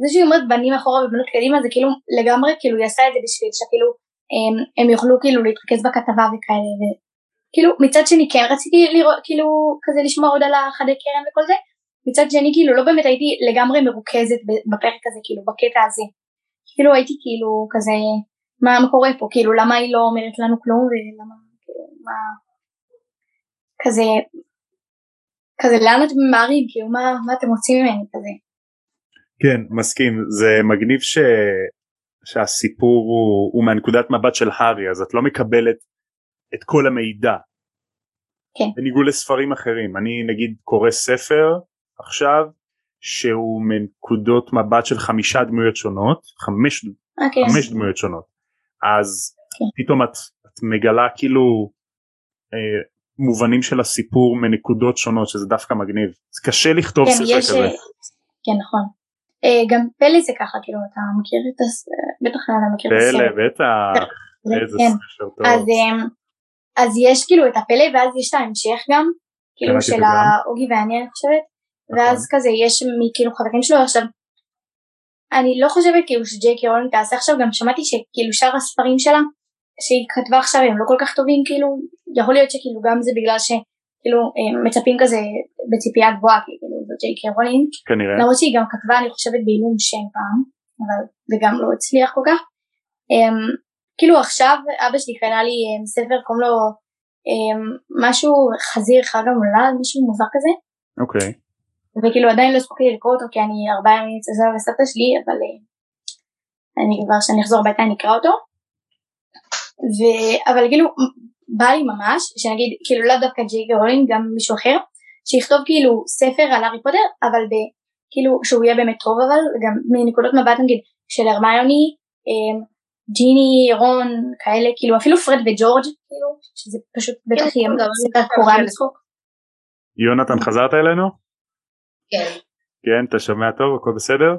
זה שהיא אומרת בנים אחורה ובנות קדימה זה כאילו לגמרי כאילו היא עשה את זה בשביל שכאילו הם, הם יוכלו כאילו להתרכז בכתבה וכאלה וכאילו מצד שני כן רציתי לראות כאילו כזה לשמוע עוד על החדי קרן וכל זה מצד שני כאילו לא באמת הייתי לגמרי מרוכזת בפרק הזה כאילו בקטע הזה. כאילו הייתי כאילו כזה מה קורה פה? כאילו למה היא לא אומרת לנו כלום ולמה כאילו מה כזה כזה לאן אתם ממהרים? כאילו מה, מה אתם רוצים ממני? כזה כן מסכים זה מגניב ש... שהסיפור הוא, הוא מהנקודת מבט של הארי אז את לא מקבלת את כל המידע. כן. בניגוד לספרים אחרים אני נגיד קורא ספר עכשיו שהוא מנקודות מבט של חמישה דמויות שונות חמש, אוקיי חמש דמויות שונות אז כן. פתאום את, את מגלה כאילו אה, מובנים של הסיפור מנקודות שונות שזה דווקא מגניב זה קשה לכתוב כן, ספר יש, כזה. כן נכון. אה, גם פלא זה ככה כאילו אתה מכיר את הס... בטח אתה מכיר את פלא הסרט. בטח זה- איזה כן. ספר טוב. אז יש כאילו את הפלא ואז יש את ההמשך גם כאילו של. האוגי ואני אני חושבת נכון. ואז כזה יש מכאילו חברים שלו עכשיו אני לא חושבת כאילו שג'יי קיי רולינג תעשה עכשיו גם שמעתי שכאילו שאר הספרים שלה שהיא כתבה עכשיו הם לא כל כך טובים כאילו יכול להיות שכאילו גם זה בגלל שכאילו מצפים כזה בציפייה גבוהה כאילו זאת ג'יי קיי רולינג כנראה למרות שהיא גם כתבה אני חושבת בעילום שם פעם אבל זה גם לא הצליח כל כך אמ, כאילו עכשיו אבא שלי קנה לי אמ, ספר קוראים לו אמ, משהו חזיר חג המולד, משהו מוזר כזה, אוקיי. וכאילו עדיין לא הספקתי לקרוא אותו כי אני ארבעה ימים אצל סבא וסבתא שלי, אבל אה, אני כבר כשאני אחזור הביתה אני אקרא אותו. ו... אבל כאילו בא לי ממש, שנגיד כאילו לא דווקא ג'יי רולינג, גם מישהו אחר, שיכתוב כאילו ספר על הארי פוטר, אבל ב... כאילו שהוא יהיה באמת טוב אבל, גם מנקודות מבט נגיד של הרמיוני, אמ, ג'יני, רון, כאלה, כאילו אפילו פרד וג'ורג', כאילו, שזה פשוט בטח יהיה ספר קורע לצחוק. יונתן חזרת אלינו? כן. כן, אתה שומע טוב? הכל בסדר?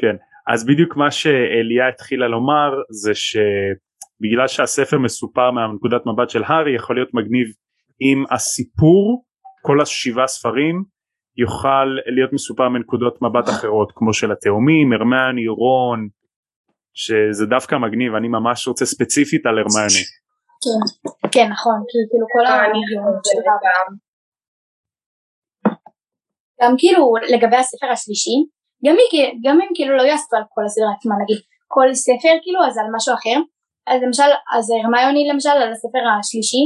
כן, אז בדיוק מה שאליה התחילה לומר זה שבגלל שהספר מסופר מהנקודת מבט של הארי יכול להיות מגניב אם הסיפור, כל השבעה ספרים, יוכל להיות מסופר מנקודות מבט [laughs] אחרות כמו של התאומים, הרמני, רון, שזה דווקא מגניב, אני ממש רוצה ספציפית על הרמני. כן, כן נכון, כאילו כל של גם כאילו לגבי הספר השלישי, גם, אם- גם אם כאילו לא יעשו על כל הסדרה עצמה, נגיד כל ספר כאילו אז על משהו אחר, אז למשל, אז הרמיוני למשל על הספר השלישי,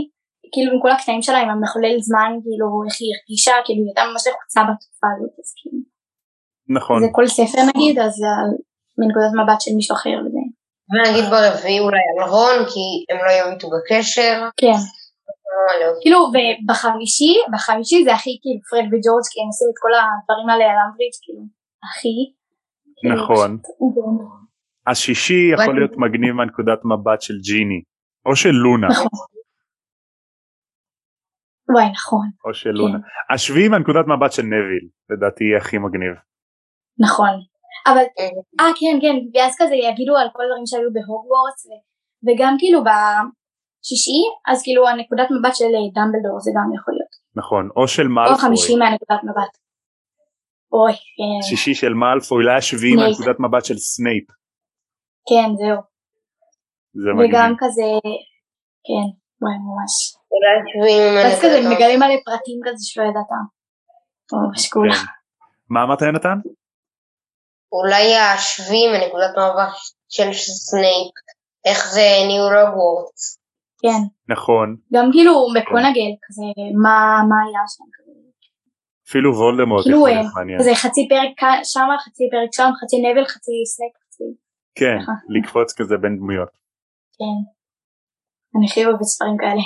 כאילו עם כל הקטעים שלה עם המחולל זמן, כאילו איך היא הרגישה, כאילו היא הייתה ממש לחוצה בתקופה הזאת, אז כאילו, נכון, זה כל ספר נגיד, אז זה על מנקודת מבט של מישהו אחר וזה, ונגיד ברביעי אולי על רון, כי הם לא יהיו איתו בקשר. כן, לא מלא. כאילו ובחמישי, בחמישי זה הכי כאילו פרד וג'ורג' כי הם עושים את כל הדברים האלה על אמברידג' כאילו, הכי, כאילו, נכון. השישי יכול להיות מגניב מהנקודת מבט של ג'יני, או של לונה, נכון. וואי נכון, או של לונה. השביעי מהנקודת מבט של נוויל, לדעתי יהיה הכי מגניב. נכון. אבל, אה כן כן, ואז כזה יגידו על כל הדברים שהיו בהוגוורטס, ו- וגם כאילו בשישי, אז כאילו הנקודת מבט של אה, דמבלדור זה גם יכול להיות. נכון, או של או מאלפוי. חמישי מהנקודת מבט. אוי, כן, שישי של מאלפוי, אולי השביעי. מהנקודת מבט של סנייפ. כן זהו. זה מגניב. וגם כזה, כן, וואי ממש. ואז כזה. מגלים עלי פרטים כזה שלא ידעת. כן. מה אמרת יונתן? אולי השביעי מנקודת מבט של סנייפ. איך זה ניהול הוגוורטס. כן. נכון, גם כאילו מקונגל כזה, מה היה שם כזה. אפילו וולדמורט כאילו, יכול אה, להיות מעניין. כזה חצי פרק שמה, חצי פרק שם, חצי נבל, חצי חצי... כן. לקפוץ כזה בין דמויות. כן. אני הכי אוהבת ספרים כאלה.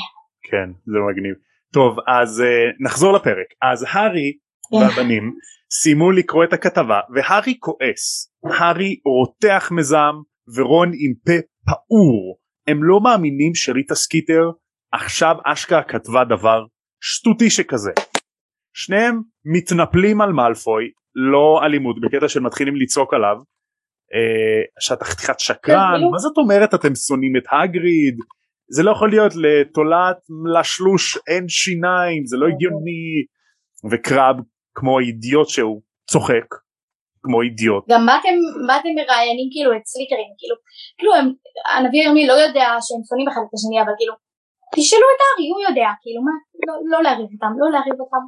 כן, זה מגניב. טוב, אז אה, נחזור לפרק. אז הארי כן. והבנים סיימו לקרוא את הכתבה והארי כועס. הארי רותח מזעם ורון עם פה פעור. הם לא מאמינים שריטה סקיטר עכשיו אשכרה כתבה דבר שטותי שכזה. שניהם מתנפלים על מאלפוי, לא אלימות, בקטע של מתחילים לצעוק עליו. שאתה חתיכת שקרן, כאילו- מה זאת אומרת אתם שונאים את הגריד? זה לא יכול להיות לתולעת לשלוש אין שיניים, זה לא הגיוני. וקרב כמו אידיוט שהוא צוחק, כמו אידיוט. גם באתם, באתם מראיינים כאילו את סליטרים, כאילו, כאילו הם, הנביא היומי לא יודע שהם שונאים אחד את השני, אבל כאילו, תשאלו את הארי, הוא יודע, כאילו מה, לא, לא להריב אותם, לא להריב אותם,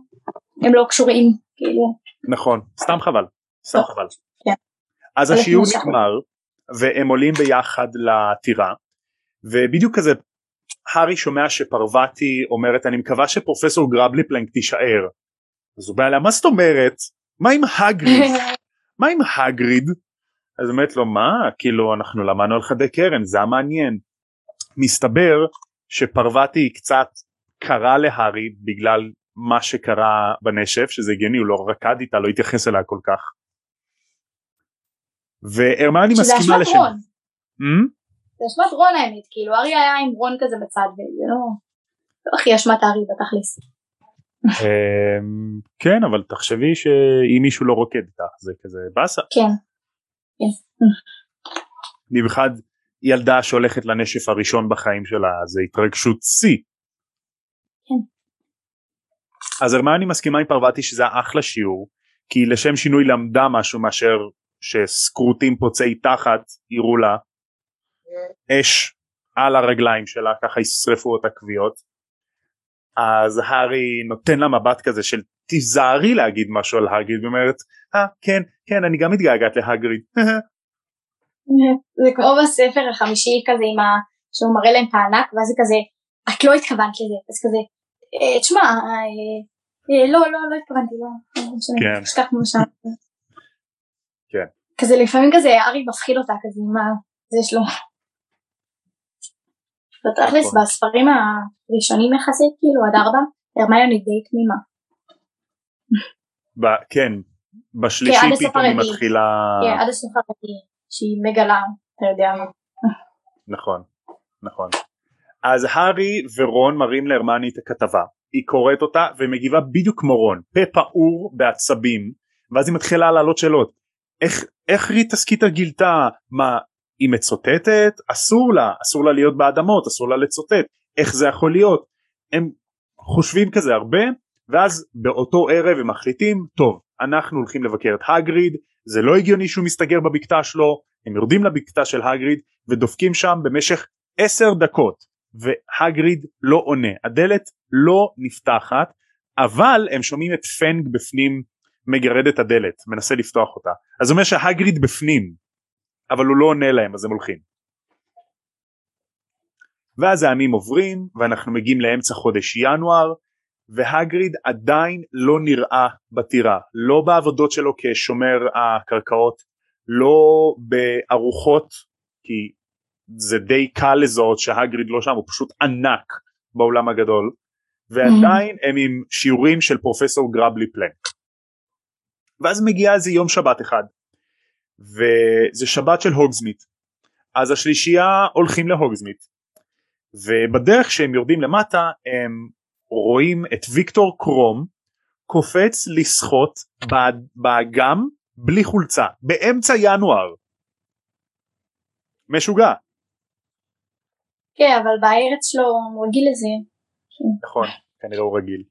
הם לא קשורים, כאילו, נכון, סתם חבל, סתם טוב, חבל. כן. אז השיעור. נגמר והם עולים ביחד לטירה ובדיוק כזה הארי שומע שפרווטי אומרת אני מקווה שפרופסור גרבליפלנק תישאר. אז הוא בא אליה מה זאת אומרת? מה עם הגריד? [laughs] מה עם הגריד? אז אומרת לו מה כאילו אנחנו למדנו על חדי קרן זה המעניין. מסתבר שפרווטי קצת קרא להארי בגלל מה שקרה בנשף שזה הגיוני הוא לא רקד איתה לא התייחס אליה כל כך. והרמני מסכימה לשם. Hmm? זה אשמת רון האמת, כאילו, הארי היה עם רון כזה בצד, וזה לא, לא הכי אשמת הארי בתכלס, אמ, כן אבל תחשבי שאם מישהו לא רוקד איתך זה כזה באסה. כן, כן, במיוחד ילדה שהולכת לנשף הראשון בחיים שלה זה התרגשות שיא. כן. אז הרמני מסכימה עם פרווטי שזה אחלה שיעור כי לשם שינוי למדה משהו מאשר שסקרוטים פוצעי תחת יראו לה אש על הרגליים שלה ככה ישרפו אותה כוויות. אז הארי נותן לה מבט כזה של תיזהרי להגיד משהו על הגריד ואומרת אה כן כן אני גם מתגעגעת להגריד זה כמו בספר החמישי כזה עם ה... שהוא מראה להם את הענק, ואז היא כזה, את לא התכוונת לזה, אז כזה, "אה, תשמע, אה, אה, לא, לא, לא התכוונתי, לא, לא משנה, כן. כן. כזה לפעמים כזה ארי מפחיד אותה כזה מה זה יש לו. בתכלס נכון. בספרים הראשונים יחסית כאילו עד ארבע הרמיוני די תמימה. כן, בשלישי פתאום היא. מתחילה, כן, עד הסוף הרביעי שהיא מגלה אתה יודע מה. נכון, נכון. אז הארי ורון מראים להרמני את הכתבה, היא קוראת אותה ומגיבה בדיוק כמו רון, פה פעור בעצבים, ואז היא מתחילה להעלות שאלות, איך, איך ריטה סקיטה גילתה, מה, היא מצוטטת? אסור לה, אסור לה להיות באדמות, אסור לה לצוטט, איך זה יכול להיות? הם חושבים כזה הרבה, ואז באותו ערב הם מחליטים, טוב, אנחנו הולכים לבקר את הגריד, זה לא הגיוני שהוא מסתגר בבקתה שלו, הם יורדים לבקתה של הגריד ודופקים שם במשך עשר דקות והגריד לא עונה הדלת לא נפתחת אבל הם שומעים את פנג בפנים מגרד את הדלת מנסה לפתוח אותה אז זה אומר שהגריד בפנים אבל הוא לא עונה להם אז הם הולכים. ואז הימים עוברים ואנחנו מגיעים לאמצע חודש ינואר והגריד עדיין לא נראה בטירה. לא בעבודות שלו כשומר הקרקעות לא בארוחות כי זה די קל לזהות שהגריד לא שם הוא פשוט ענק באולם הגדול. ועדיין הם עם שיעורים של פרופסור גרבלי פלנק. ואז מגיע איזה יום שבת אחד וזה שבת של הוגזמית. אז השלישייה הולכים להוגזמית. ובדרך שהם יורדים למטה הם רואים את ויקטור קרום קופץ לשחות בא- באגם בלי חולצה באמצע ינואר. משוגע. כן אבל בארץ שלו הוא רגיל לזה. נכון כנראה הוא רגיל.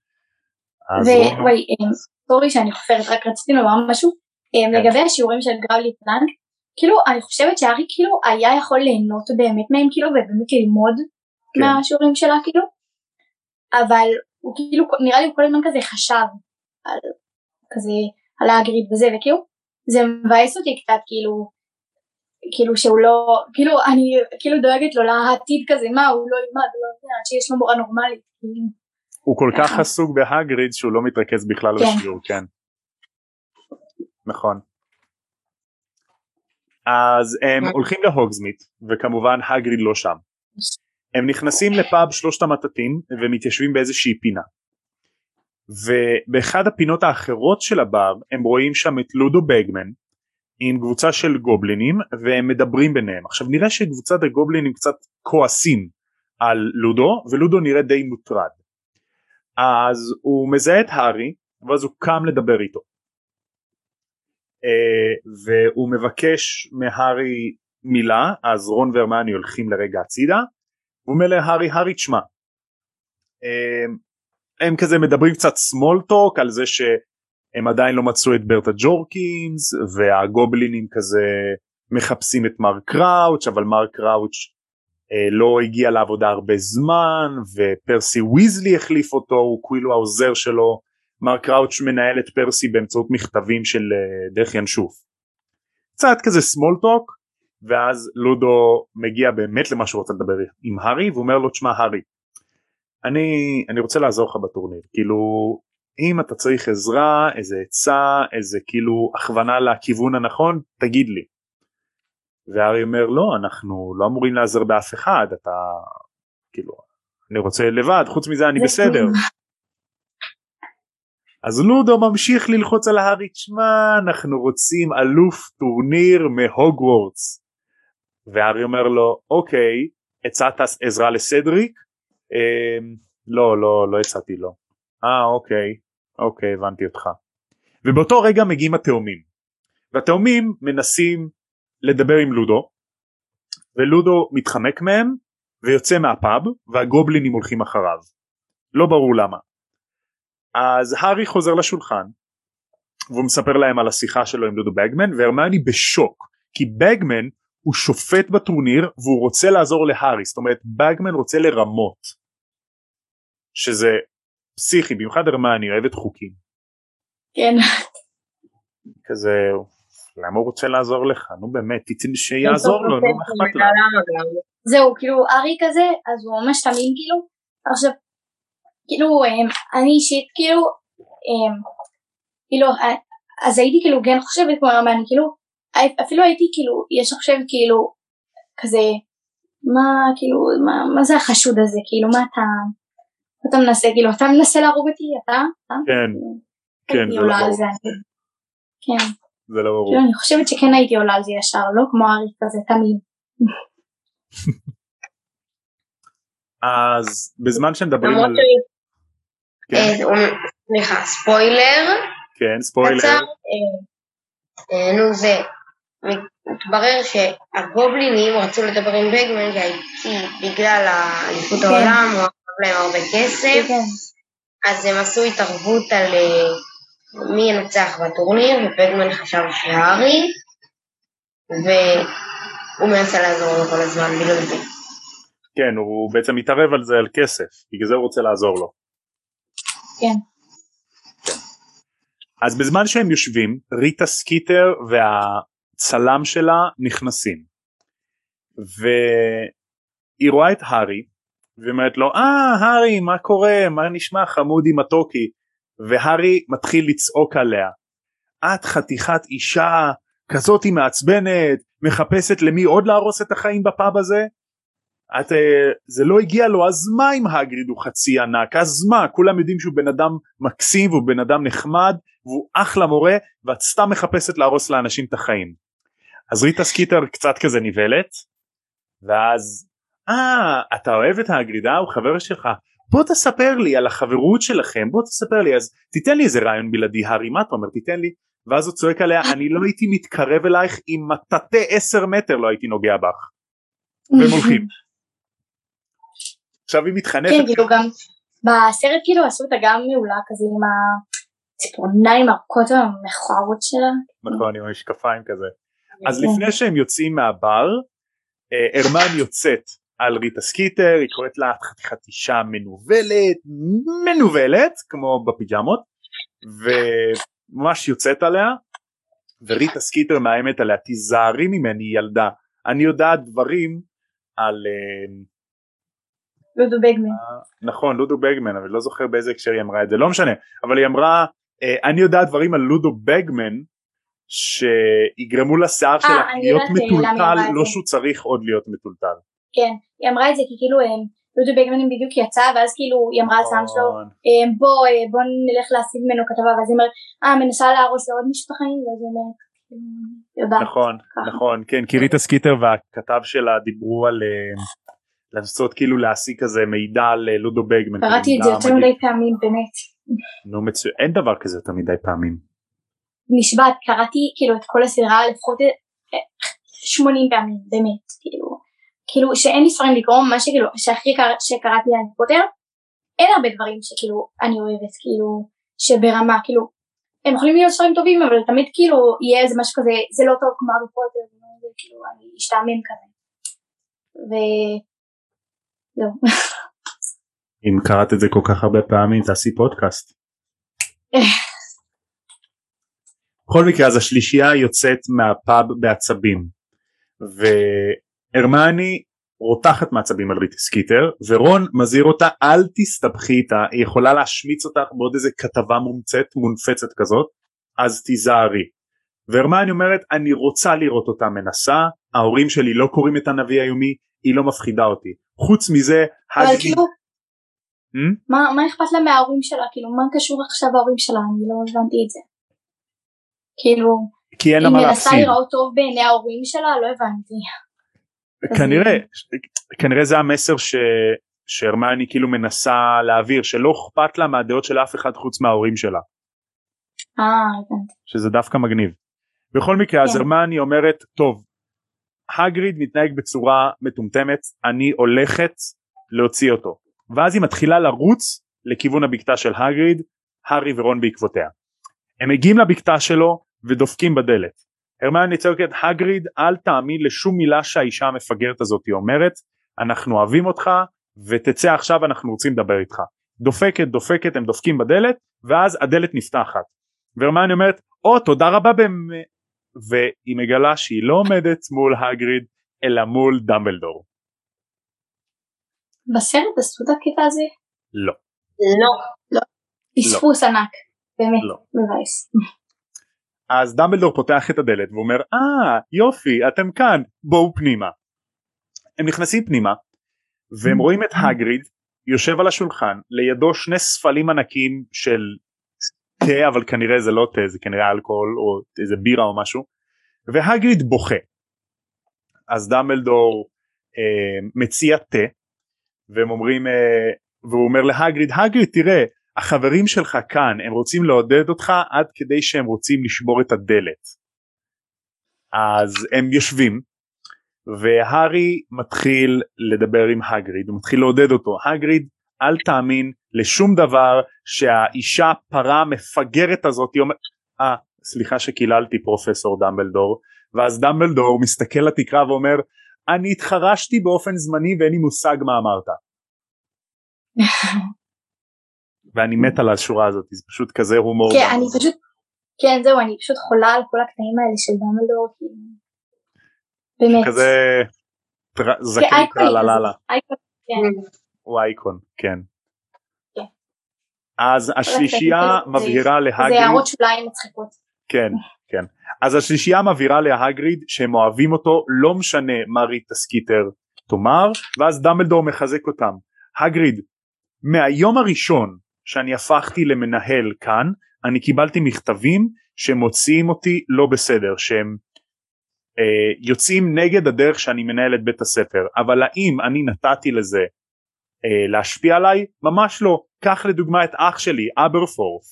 ווואי אמ, סורי שאני חופרת רק רציתי לומר משהו. לגבי השיעורים של גראולי פלנק כאילו אני חושבת שארי כאילו היה יכול ליהנות באמת מהם כאילו ובאמת ללמוד כן. מהשיעורים שלה כאילו אבל הוא כאילו נראה לי הוא כל הזמן כזה חשב על כזה על האגריד וזה וכאילו זה מבאס אותי קצת כאילו כאילו שהוא לא כאילו אני כאילו דואגת לו לעתיד כזה מה הוא לא ילמד הוא לא יודע שיש לו מורה נורמלית כאילו. הוא כל כך ככה. עסוק בהגריד שהוא לא מתרכז בכלל כן. בשיעור כן נכון. אז הם הולכים להוגזמית וכמובן הגריד לא שם. הם נכנסים לפאב שלושת המטאטים ומתיישבים באיזושהי פינה. ובאחד הפינות האחרות של הבר הם רואים שם את לודו בגמן עם קבוצה של גובלינים והם מדברים ביניהם. עכשיו נראה שקבוצת הגובלינים קצת כועסים על לודו ולודו נראה די מוטרד. אז הוא מזהה את הארי ואז הוא קם לדבר איתו והוא מבקש מהארי מילה אז רון והרמני הולכים לרגע הצידה הוא אומר להארי הארי תשמע אה, הם כזה מדברים קצת small talk על זה שהם עדיין לא מצאו את ברטה ג'ורקינס והגובלינים כזה מחפשים את מר קראוץ' אבל מר קראוץ' אה, לא הגיע לעבודה הרבה זמן ופרסי ויזלי החליף אותו הוא כאילו העוזר שלו מר קראוץ' מנהל את פרסי באמצעות מכתבים של אה, דרך ינשוף קצת כזה small talk ואז לודו מגיע באמת למה שהוא רוצה לדבר עם הארי והוא אומר לו תשמע הארי אני, אני רוצה לעזור לך בטורניר. כאילו אם אתה צריך עזרה איזה עצה איזה כאילו הכוונה לכיוון הנכון תגיד לי. והארי אומר לא אנחנו לא אמורים לעזר באף אחד אתה כאילו אני רוצה לבד חוץ מזה אני בסדר. אז לודו ממשיך ללחוץ על הארי תשמע אנחנו רוצים אלוף טורניר מהוגוורטס. והארי אומר לו אוקיי הצעת עזרה לסדריק? אמ, לא לא לא הצעתי לו. אה אוקיי אוקיי הבנתי אותך. ובאותו רגע מגיעים התאומים. והתאומים מנסים לדבר עם לודו ולודו מתחמק מהם ויוצא מהפאב והגובלינים הולכים אחריו. לא ברור למה אז הארי חוזר לשולחן והוא מספר להם על השיחה שלו עם דודו בגמן והרמני בשוק כי בגמן הוא שופט בטורניר והוא רוצה לעזור להארי זאת אומרת בגמן רוצה לרמות שזה פסיכי במיוחד הרמני אוהבת חוקים. כן. כזה למה הוא רוצה לעזור לך? נו באמת תצא שיעזור לו נו מה אכפת לך זהו כאילו ארי כזה אז הוא ממש תמים כאילו. עכשיו, כאילו, אמ, אני אישית, כאילו, אמ, כאילו, אה, אז הייתי כאילו כן חושבת כמו הרמני, כאילו, אפילו הייתי כאילו, יש חושבת כאילו, כזה, מה, כאילו, מה, מה זה החשוד הזה, כאילו, מה אתה, מה אתה מנסה, כאילו, אתה מנסה להרוג אותי, אתה? כן, כן, זה לא ברור. כן. זה לא ברור. אני חושבת שכן הייתי עולה על זה ישר, לא כמו אריק כזה, תמיד. [laughs] אז בזמן שמדברים על... כן. אה, סליחה, ספוילר. כן, ספוילר. קצר, אה, אה, נו זה, מתברר שהגובלינים רצו לדבר עם בגמן כי בגלל אליפות כן. העולם הוא אהב להם הרבה כסף, כן. אז הם עשו התערבות על מי ינצח בטורניר, ובגמן חשב שהארי, והוא מנסה לעזור לו כל הזמן בגלל זה. כן, הוא בעצם מתערב על זה על כסף, בגלל זה הוא רוצה לעזור לו. כן. אז בזמן שהם יושבים, ריטה סקיטר והצלם שלה נכנסים. והיא רואה את הארי, ואומרת לו, אה, הארי, מה קורה? מה נשמע חמודי מתוקי? והארי מתחיל לצעוק עליה. את חתיכת אישה כזאתי מעצבנת, מחפשת למי עוד להרוס את החיים בפאב הזה? את, אה, זה לא הגיע לו אז מה אם האגריד הוא חצי ענק? אז מה? כולם יודעים שהוא בן אדם מקסים והוא בן אדם נחמד והוא אחלה מורה ואת סתם מחפשת להרוס לאנשים את החיים. אז ריטה סקיטר קצת כזה נבהלת ואז אה אתה אוהב את האגריד הוא חבר שלך. בוא תספר לי על החברות שלכם בוא תספר לי. אז תיתן לי איזה רעיון בלעדי הארי מה אתה אומר? תיתן לי. ואז הוא צועק עליה אני לא הייתי מתקרב אלייך עם מטאטא עשר מטר לא הייתי נוגע בך. [laughs] והם הולכים עכשיו היא מתחנפת. כן, כאילו גם בסרט כאילו עשו אותה גם מעולה כזה עם הציפורניים הארוכות המכוערות שלה. נכון, עם המשקפיים כזה. אז כן. לפני שהם יוצאים מהבר, אה, הרמיוני יוצאת על ריטה סקיטר, היא קוראת לה חתיכת אישה מנוולת, מנוולת, כמו בפיג'מות, וממש יוצאת עליה, וריטה סקיטר מאיימת עליה, תיזהרי ממני ילדה, אני יודעת דברים על אה, לודו בגמן. נכון לודו בגמן אבל לא זוכר באיזה הקשר היא אמרה את זה לא משנה אבל היא אמרה אה, אני יודעת דברים על לודו בגמן שיגרמו לשיער אה, שלה להיות אה, מטולטל לא שהוא צריך עוד להיות מטולטל. כן היא אמרה את זה כי כאילו לודו בגמן בדיוק יצא ואז כאילו היא אמרה לצלם שלה נכון. בוא בוא נלך להשיג ממנו כתבה ואז היא אומרת אה מנסה להרוס לעוד משפחים ואז היא אומרת נכון נכון כן כי ריטה סקיטר והכתב שלה דיברו על לנסות כאילו להשיג כזה מידע על אה, לודו בגמן. קראתי את זה יותר מדי פעמים באמת. נו מצוין, אין דבר כזה יותר מדי פעמים. נשבעת, קראתי כאילו את כל הסדרה לפחות 80 אה, פעמים באמת כאילו כאילו שאין לי ספרים לקרוא מה שכאילו שהכי קר, שקראתי על פוטר אין הרבה דברים שכאילו אני אוהבת כאילו שברמה כאילו הם יכולים להיות ספרים טובים אבל תמיד כאילו יהיה איזה משהו כזה זה לא טוב כמו הארי פוטר כאילו אני אשתעמם כזה. ו... זהו. אם קראת את זה כל כך הרבה פעמים תעשי פודקאסט. בכל מקרה אז השלישייה יוצאת מהפאב בעצבים והרמני רותחת מעצבים על ריטה סקיטר ורון מזהיר אותה אל תסתבכי איתה היא יכולה להשמיץ אותך בעוד איזה כתבה מומצאת מונפצת כזאת אז תיזהרי והרמיוני אומרת אני רוצה לראות אותה מנסה ההורים שלי לא קוראים את הנביא היומי היא לא מפחידה אותי חוץ מזה אבל כאילו המ? מה, מה אכפת לה מההורים שלה כאילו מה קשור עכשיו ההורים שלה אני לא הבנתי את זה כאילו כי אין לה מה להפסיד היא מנסה לראות טוב בעיני ההורים שלה לא הבנתי כנראה כנראה זה המסר ש... שהרמני כאילו מנסה להעביר שלא אכפת לה מהדעות של אף אחד חוץ מההורים שלה. אה הבנתי. שזה דווקא מגניב. בכל מקרה כן. אז הרמני אומרת טוב הגריד מתנהג בצורה מטומטמת אני הולכת להוציא אותו. ואז היא מתחילה לרוץ לכיוון הבקתה של הגריד הארי ורון בעקבותיה. הם מגיעים לבקתה שלו ודופקים בדלת. הרמיוני צועקת הגריד אל תאמין לשום מילה שהאישה המפגרת הזאת אומרת. אנחנו אוהבים אותך ותצא עכשיו אנחנו רוצים לדבר איתך. דופקת דופקת הם דופקים בדלת ואז הדלת נפתחת. והרמיוני אומרת או תודה רבה והיא מגלה שהיא לא עומדת מול הגריד אלא מול דמבלדור. בסרט עשו את הקטע הזה? לא. לא. פספוס ענק. באמת, לא. מבאס. אז דמבלדור פותח את הדלת ואומר אה יופי אתם כאן בואו פנימה. הם נכנסים פנימה והם רואים את הגריד יושב על השולחן לידו שני ספלים ענקים של תה אבל כנראה זה לא תה זה כנראה אלכוהול או איזה בירה או משהו והגריד בוכה. אז דמבלדור אה, מציע תה והם אומרים אה, והוא אומר להגריד הגריד תראה החברים שלך כאן הם רוצים לעודד אותך עד כדי שהם רוצים לשבור את הדלת. אז הם יושבים והארי מתחיל לדבר עם הגריד, הוא מתחיל לעודד אותו, הגריד אל תאמין לשום דבר שהאישה פרה מפגרת הזאת, היא אומרת, אה סליחה שקיללתי פרופסור דמבלדור, ואז דמבלדור מסתכל לתקרה ואומר אני התחרשתי באופן זמני ואין לי מושג מה אמרת. [laughs] ואני מת על השורה הזאת, זה פשוט כזה הומור. כן, אני פשוט, כן זהו, אני פשוט חולה על כל הקטעים האלה של דמבלדור. באמת. כזה טר- זקן טרללה. כזה, אייקון, כן. הוא אייקון, כן. כן. אז [laughs] השלישייה זה- מבהירה זה להגריד, הערות שוליים מצחיקות. כן, כן. אז השלישייה מבהירה להגריד שהם אוהבים אותו, לא משנה מה ריטה סקיטר תאמר, ואז דמבלדור מחזק אותם. הגריד, מהיום הראשון שאני הפכתי למנהל כאן, אני קיבלתי מכתבים שמוציאים אותי לא בסדר, שהם אה, יוצאים נגד הדרך שאני מנהל את בית הספר, אבל האם אני נתתי לזה אה, להשפיע עליי? ממש לא. קח לדוגמה את אח שלי, אברפורף.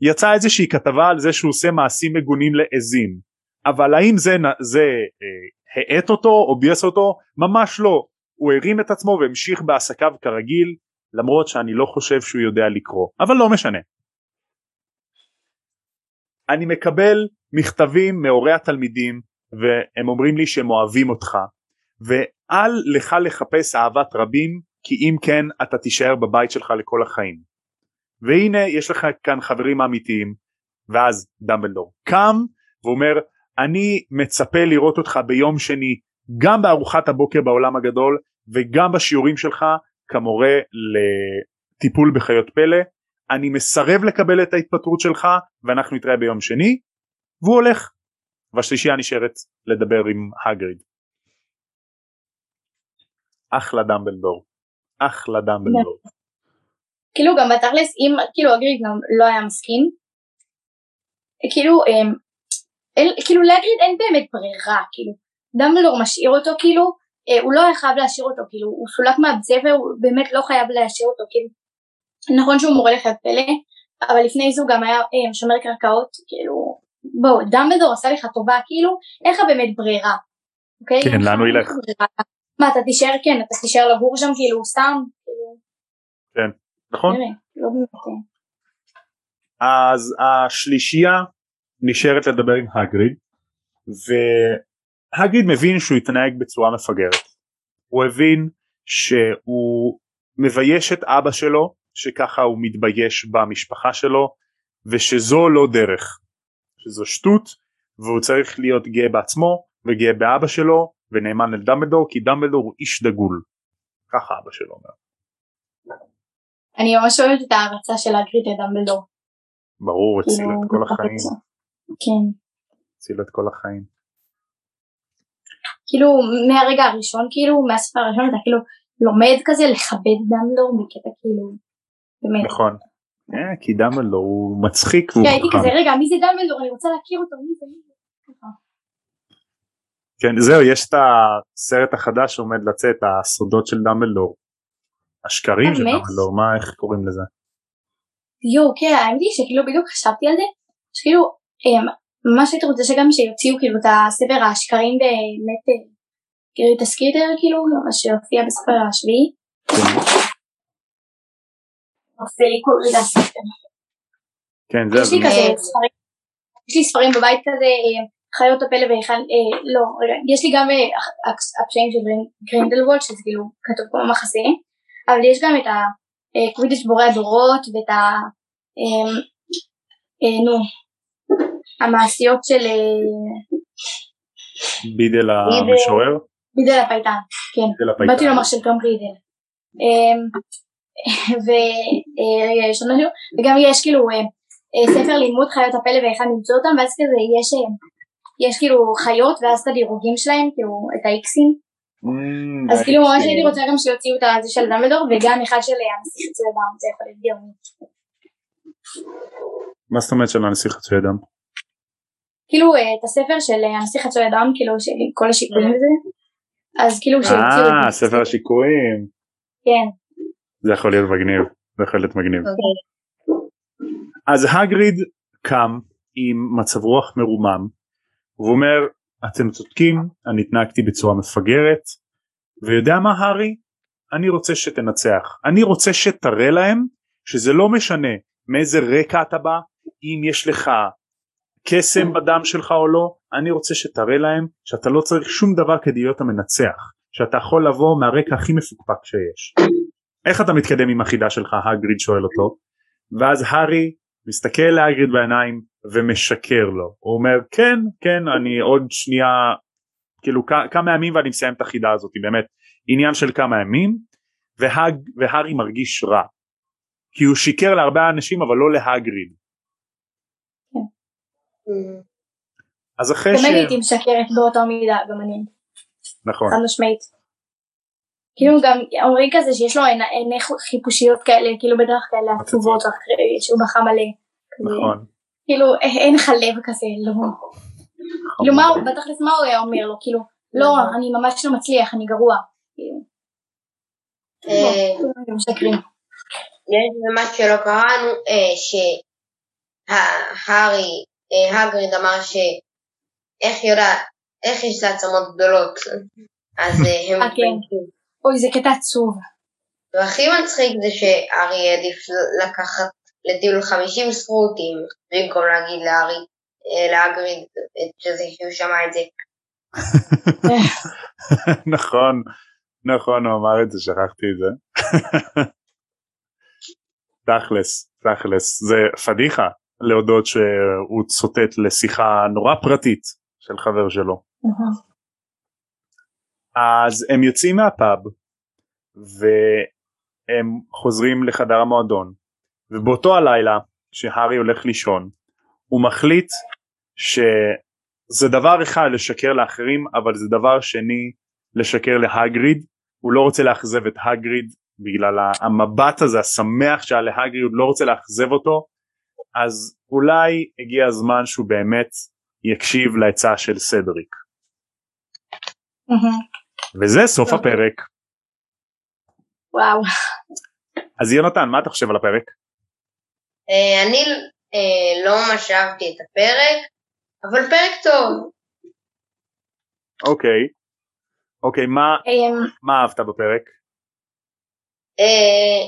יצאה איזושהי כתבה על זה שהוא עושה מעשים מגונים לעזים, אבל האם זה, זה אה, האט אותו או ביאס אותו? ממש לא. הוא הרים את עצמו והמשיך בעסקיו כרגיל, למרות שאני לא חושב שהוא יודע לקרוא, אבל לא משנה. אני מקבל מכתבים מהורי התלמידים והם אומרים לי שהם אוהבים אותך ואל לך לחפש אהבת רבים כי אם כן אתה תישאר בבית שלך לכל החיים. והנה יש לך כאן חברים אמיתיים ואז דמבלדור קם ואומר אני מצפה לראות אותך ביום שני גם בארוחת הבוקר בעולם הגדול וגם בשיעורים שלך כמורה לטיפול בחיות פלא אני מסרב לקבל את ההתפטרות שלך ואנחנו נתראה ביום שני והוא הולך והשלישייה נשארת לדבר עם הגריד. אחלה דמבלדור. אחלה דמבלדור. כאילו גם בתכלס אם כאילו אגריד גם לא היה מסכים כאילו אמ, אל, כאילו לאגריד אין באמת ברירה כאילו דמבלדור משאיר אותו כאילו אה, הוא לא היה חייב להשאיר אותו כאילו הוא סולק מהבית ספר הוא באמת לא חייב להשאיר אותו כאילו נכון שהוא מורה לחיות פלא אבל לפני זה הוא גם היה אה, שומר קרקעות כאילו בואו דמבלדור עשה לך טובה כאילו אין לך באמת ברירה אוקיי? כן, לאן הוא ילך? ברירה. מה אתה תישאר כן אתה תישאר לגור שם כאילו סתם כאילו נכון? באמת, לא אה. אז השלישייה נשארת לדבר עם הגריד והגריד מבין שהוא התנהג בצורה מפגרת. הוא הבין שהוא מבייש את אבא שלו שככה הוא מתבייש במשפחה שלו ושזו לא דרך. שזו שטות והוא צריך להיות גאה בעצמו וגאה באבא שלו ונאמן לדמבלדור כי דמבלדור הוא איש דגול. ככה אבא שלו אומר. אני ממש אוהבת את ההערצה של אגריד לדמבלדור. ברור כאילו, את כל החיים. כן. הציל את כל החיים. כאילו מהרגע הראשון כאילו מהספר הראשון אתה כאילו לומד כזה לכבד דמבלדור בקטע כאילו באמת. נכון. אה, כי דמבלדור הוא מצחיק הייתי. כזה רגע מי זה דמבלדור אני רוצה להכיר אותו מי זה מי. כן זהו יש את הסרט החדש שעומד לצאת הסודות של דמבלדור. השקרים של? דמבלדור מה איך קוראים לזה? יואו כן האמת היא שכאילו בדיוק חשבתי על זה שכאילו אמ, ממש הייתי רוצה שגם שיוציאו כאילו את הספר השקרים באמת אה, כאילו את הסקיטר כאילו מה שהופיע בספר השביעי. ספר. כן זהו. יש לי זה- כזה ספרים, יש לי ספרים בבית כזה, אה, חיות הפלא והיכל, אה, לא, רגע, יש לי גם אה, הפשעים של גרינדלוולד, שזה כאילו כתוב כמו מחזה, אבל יש גם את הקווידיץ' בראי הדורות ואת ה... אה, אה, נו, המעשיות של אה, בידל המשורר? בידל הפייטן, כן, בידל הפייטן. באתי לומר של תום רידל, אמ, משהו, וגם יש כאילו אה, אה, ספר לימוד חיות הפלא ואיך אמצא אותם, ואז כזה יש, אה, יש כאילו חיות ואז את הדירוגים שלהם, כאילו את האיקסים, Mm, אז כאילו ממש. הייתי רוצה גם שיוציאו את הזה של דמבלדור וגם אחד של הנסיך חצוי אדם, זה יכול להיות גאוני. מה זאת אומרת של הנסיך חצוי אדם? כאילו אה, את הספר של אה, הנסיך חצוי אדם, כאילו של כל השיקולים וזה, אז כאילו שיוציאו אה, ספר השיקויים. כן, זה יכול להיות מגניב. זה יכול להיות מגניב. אוקיי. אז הגריד קם עם מצב רוח מרומם והוא אומר אתם צודקים אני התנהגתי בצורה מפגרת ויודע מה הארי? אני רוצה שתנצח. אני רוצה שתראה להם שזה לא משנה מאיזה רקע אתה בא אם יש לך קסם בדם שלך או לא אני רוצה שתראה להם שאתה לא צריך שום דבר כדי להיות המנצח שאתה יכול לבוא מהרקע הכי מפוקפק שיש. איך אתה מתקדם עם החידה שלך? הגריד שואל אותו. ואז הארי מסתכל להגריד בעיניים ומשקר לו. הוא אומר כן כן אני עוד שנייה כאילו כמה ימים ואני מסיים את החידה הזאת באמת. עניין של כמה ימים והג, והארי מרגיש רע. כי הוא שיקר להרבה אנשים אבל לא להגריד. Mm. אז אחרי גם ש... אני הייתי משקרת באותה מידה, גם אני, נכון. חד משמעית. כאילו גם אומרים כזה שיש לו עיני- חיפושיות כאלה, כאילו בדרך כאלה עצובות אחרי שהוא בכה מלא. נכון כאילו אה, אין לך לב כזה, לא. כאילו מה הוא, בתכלס מה הוא היה אומר לו, כאילו, לא, אני ממש לא מצליח, אני גרוע. כאילו, אה, הם משקרים. יש משהו שלא קראנו, אה, שהארי, הגריד אמר שאיך יודעת, איך יש לה עצמות גדולות, אז הם כן. אוי, זה קטע עצוב. והכי מצחיק זה שארי העדיף לקחת לטיול 50 ספרוטים, במקום להגיד לארי, אה, להגריד את שזה שהוא שמע את זה. [laughs] נכון נכון הוא אמר את זה שכחתי את זה. [laughs] תכלס תכלס זה פדיחה להודות שהוא צוטט לשיחה נורא פרטית של חבר שלו. אז הם יוצאים מהפאב והם חוזרים לחדר המועדון ובאותו הלילה כשהארי הולך לישון הוא מחליט שזה דבר אחד לשקר לאחרים אבל זה דבר שני לשקר להגריד הוא לא רוצה לאכזב את הגריד בגלל המבט הזה השמח שהיה להגריד הוא לא רוצה לאכזב אותו אז אולי הגיע הזמן שהוא באמת יקשיב לעצה של סדריק וזה סוף. הפרק וואו. אז יונתן מה אתה חושב על הפרק? אה, אני אה, לא ממש אהבתי את הפרק, אבל פרק טוב. אוקיי אוקיי מה, אמ, מה אהבת בפרק? אה,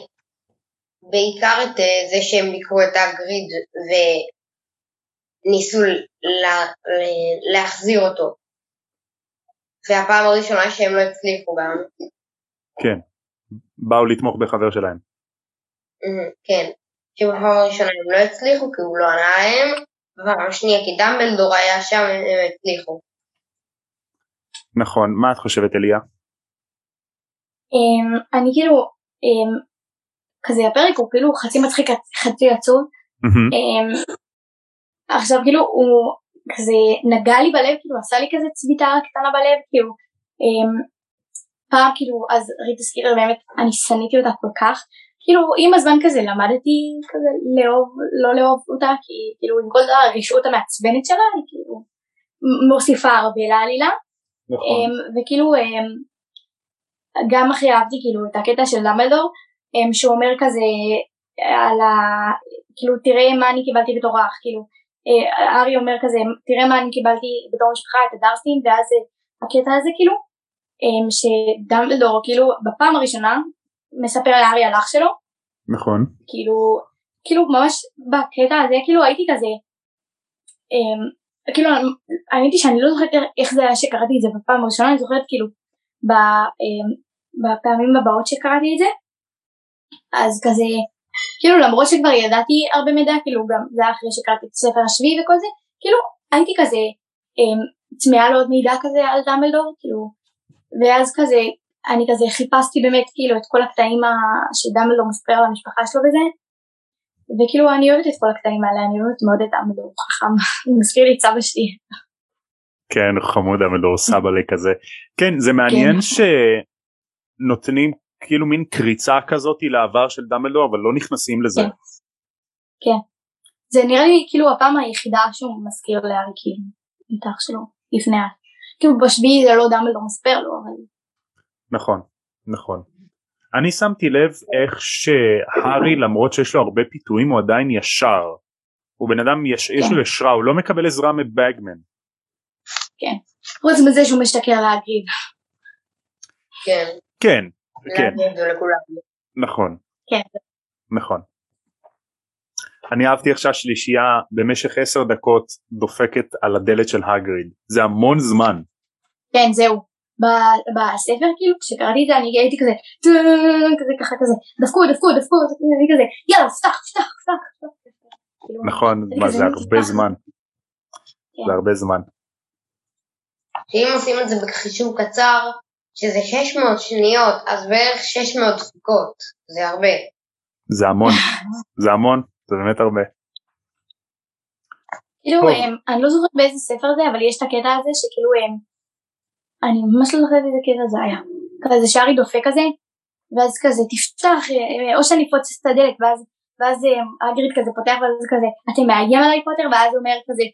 בעיקר את אה, זה שהם ביקרו את הגריד וניסו לה- להחזיר אותו. והפעם הראשונה שהם לא הצליחו גם. כן באו לתמוך בחבר שלהם אה, כן. שבפעם הראשונה הם לא הצליחו כי הוא לא ענה להם, בפעם השנייה כי דמבלדור היה שם הם הצליחו. נכון מה את חושבת אליה? אמ, אני כאילו, אמ, כזה הפרק הוא כאילו חצי מצחיק חצי עצוב. אמ, עכשיו כאילו הוא כזה נגע לי בלב, כאילו עשה לי כזה צביטה קטנה בלב, כאילו פעם כאילו אז ריטה סקיטר באמת אני שנאתי אותה כל כך, כאילו עם הזמן כזה למדתי כזה לאהוב, לא לאהוב אותה, כי כאילו עם כל הרשעות המעצבנת שלה, היא כאילו מוסיפה הרבה לעלילה. נכון אמ, וכאילו אמ, גם הכי אהבתי כאילו את הקטע של דמבלדור אמ, שהוא אומר כזה על ה... כאילו תראה מה אני קיבלתי בתור אח כאילו אה, ארי אומר כזה תראה מה אני קיבלתי בתור משפחה את הדרסטין ואז אה, הקטע הזה כאילו שדמבלדור כאילו בפעם הראשונה מספר לארי על אח שלו. נכון. כאילו, כאילו ממש בקטע הזה כאילו הייתי כזה, אמ, כאילו האמת היא שאני לא זוכרת איך זה היה שקראתי את זה בפעם הראשונה, אני זוכרת כאילו ב, אמ, בפעמים הבאות שקראתי את זה, אז כזה, כאילו למרות שכבר ידעתי הרבה מידע, כאילו גם זה היה אחרי שקראתי את ספר השביעי וכל זה, כאילו הייתי כזה אמ, צמאה לעוד מידע כזה על דמבלדור, כאילו, ואז כזה אני כזה חיפשתי באמת כאילו את כל הקטעים שדמבלדור מספר על המשפחה שלו וזה וכאילו אני אוהבת את כל הקטעים האלה אני אוהבת מאוד את דמבלדור חכם הוא [laughs] מזכיר לי את סבא שלי. כן חמוד דמבלדור סבא כזה כן זה מעניין כן. שנותנים כאילו מין קריצה כזאת לעבר של דמבלדור אבל לא נכנסים לזה. כן. כן. זה נראה לי כאילו הפעם היחידה שהוא מזכיר לארי כאילו את אח שלו לפני כאילו בשביעי זה לא דמבלדור מספר לו אבל נכון, נכון. אני שמתי לב איך שהארי למרות שיש לו הרבה פיתויים הוא עדיין ישר. הוא בן אדם יש, יש לו כן. ישרה הוא לא מקבל עזרה מבגמן. כן. חוץ מזה שהוא משתכר להגיד. כן. כן. כן. נכון. כן. נכון. אני אהבתי איך שהשלישייה במשך עשר דקות דופקת על הדלת של הגריד זה המון זמן. כן זהו בספר כאילו כשקראתי את זה אני הייתי כזה כזה ככה כזה דפקו דפקו דפקו אני כזה יאללה פתח פתח פתח נכון זה הרבה זמן. זה הרבה זמן. שאם עושים את זה בחישוב קצר שזה 600 שניות אז בערך 600 דפיקות זה הרבה. זה המון זה המון זה באמת הרבה. כאילו אני לא זוכרת באיזה ספר זה אבל יש את הקטע הזה שכאילו אני ממש לא זוכרת איזה קטע זה היה. כזה שארי דופק כזה, ואז כזה תפתח, אה, או שאני אפוצץ את הדלת, ואז, ואז אגריד אה, כזה פותח, ואז כזה, אתם מאיים עליי פוטר, ואז הוא אומר כזה,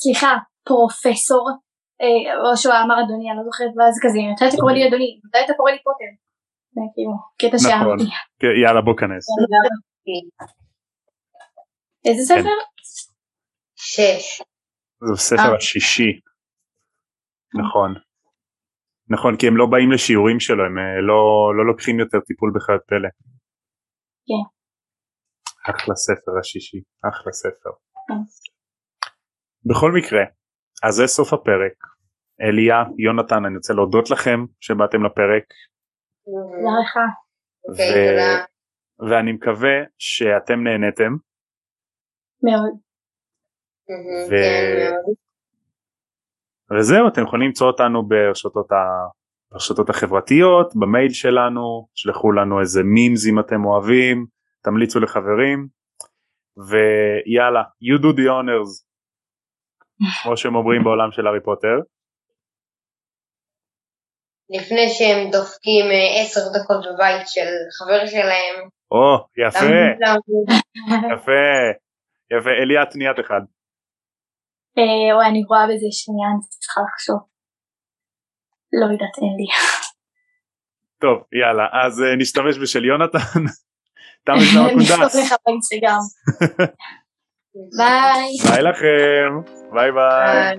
סליחה, פרופסור, אה, או שהוא אמר אדוני, אני לא זוכרת, ואז כזה, מתי אתה קורא לי אדוני, מתי אתה קורא לי פוטר? זה כאילו, קטע נכון. שאהבתי. כן, יאללה בוא כנס. איזה כן. ספר? שש. זה הספר השישי. נכון. נכון כי הם לא באים לשיעורים שלו הם אה, לא, לא לוקחים יותר טיפול בחיות פלא. כן. אחלה ספר השישי אחלה ספר. כן. בכל מקרה אז זה סוף הפרק. אליה יונתן אני רוצה להודות לכם שבאתם לפרק. תודה לך. אוקיי, ואני מקווה שאתם נהנתם. מאוד. ו... וזהו אתם יכולים למצוא אותנו ברשתות, ה... ברשתות החברתיות במייל שלנו שלחו לנו איזה מימס אם אתם אוהבים תמליצו לחברים ויאללה you do the honors [laughs] כמו שהם אומרים בעולם של הארי פוטר. לפני שהם דופקים אה, עשר דקות בבית של חבר שלהם. או יפה יפה יפה אליה תניית אחד. או אה, אני רואה בזה שנייה, אני צריכה לחשוב. לא יודעת, אין לי. טוב, יאללה, אז uh, נשתמש בשל יונתן. [laughs] תם אצלנו הקונדס. נשתוק לך באינסטגרם. [laughs] ביי. ביי לכם. ביי ביי.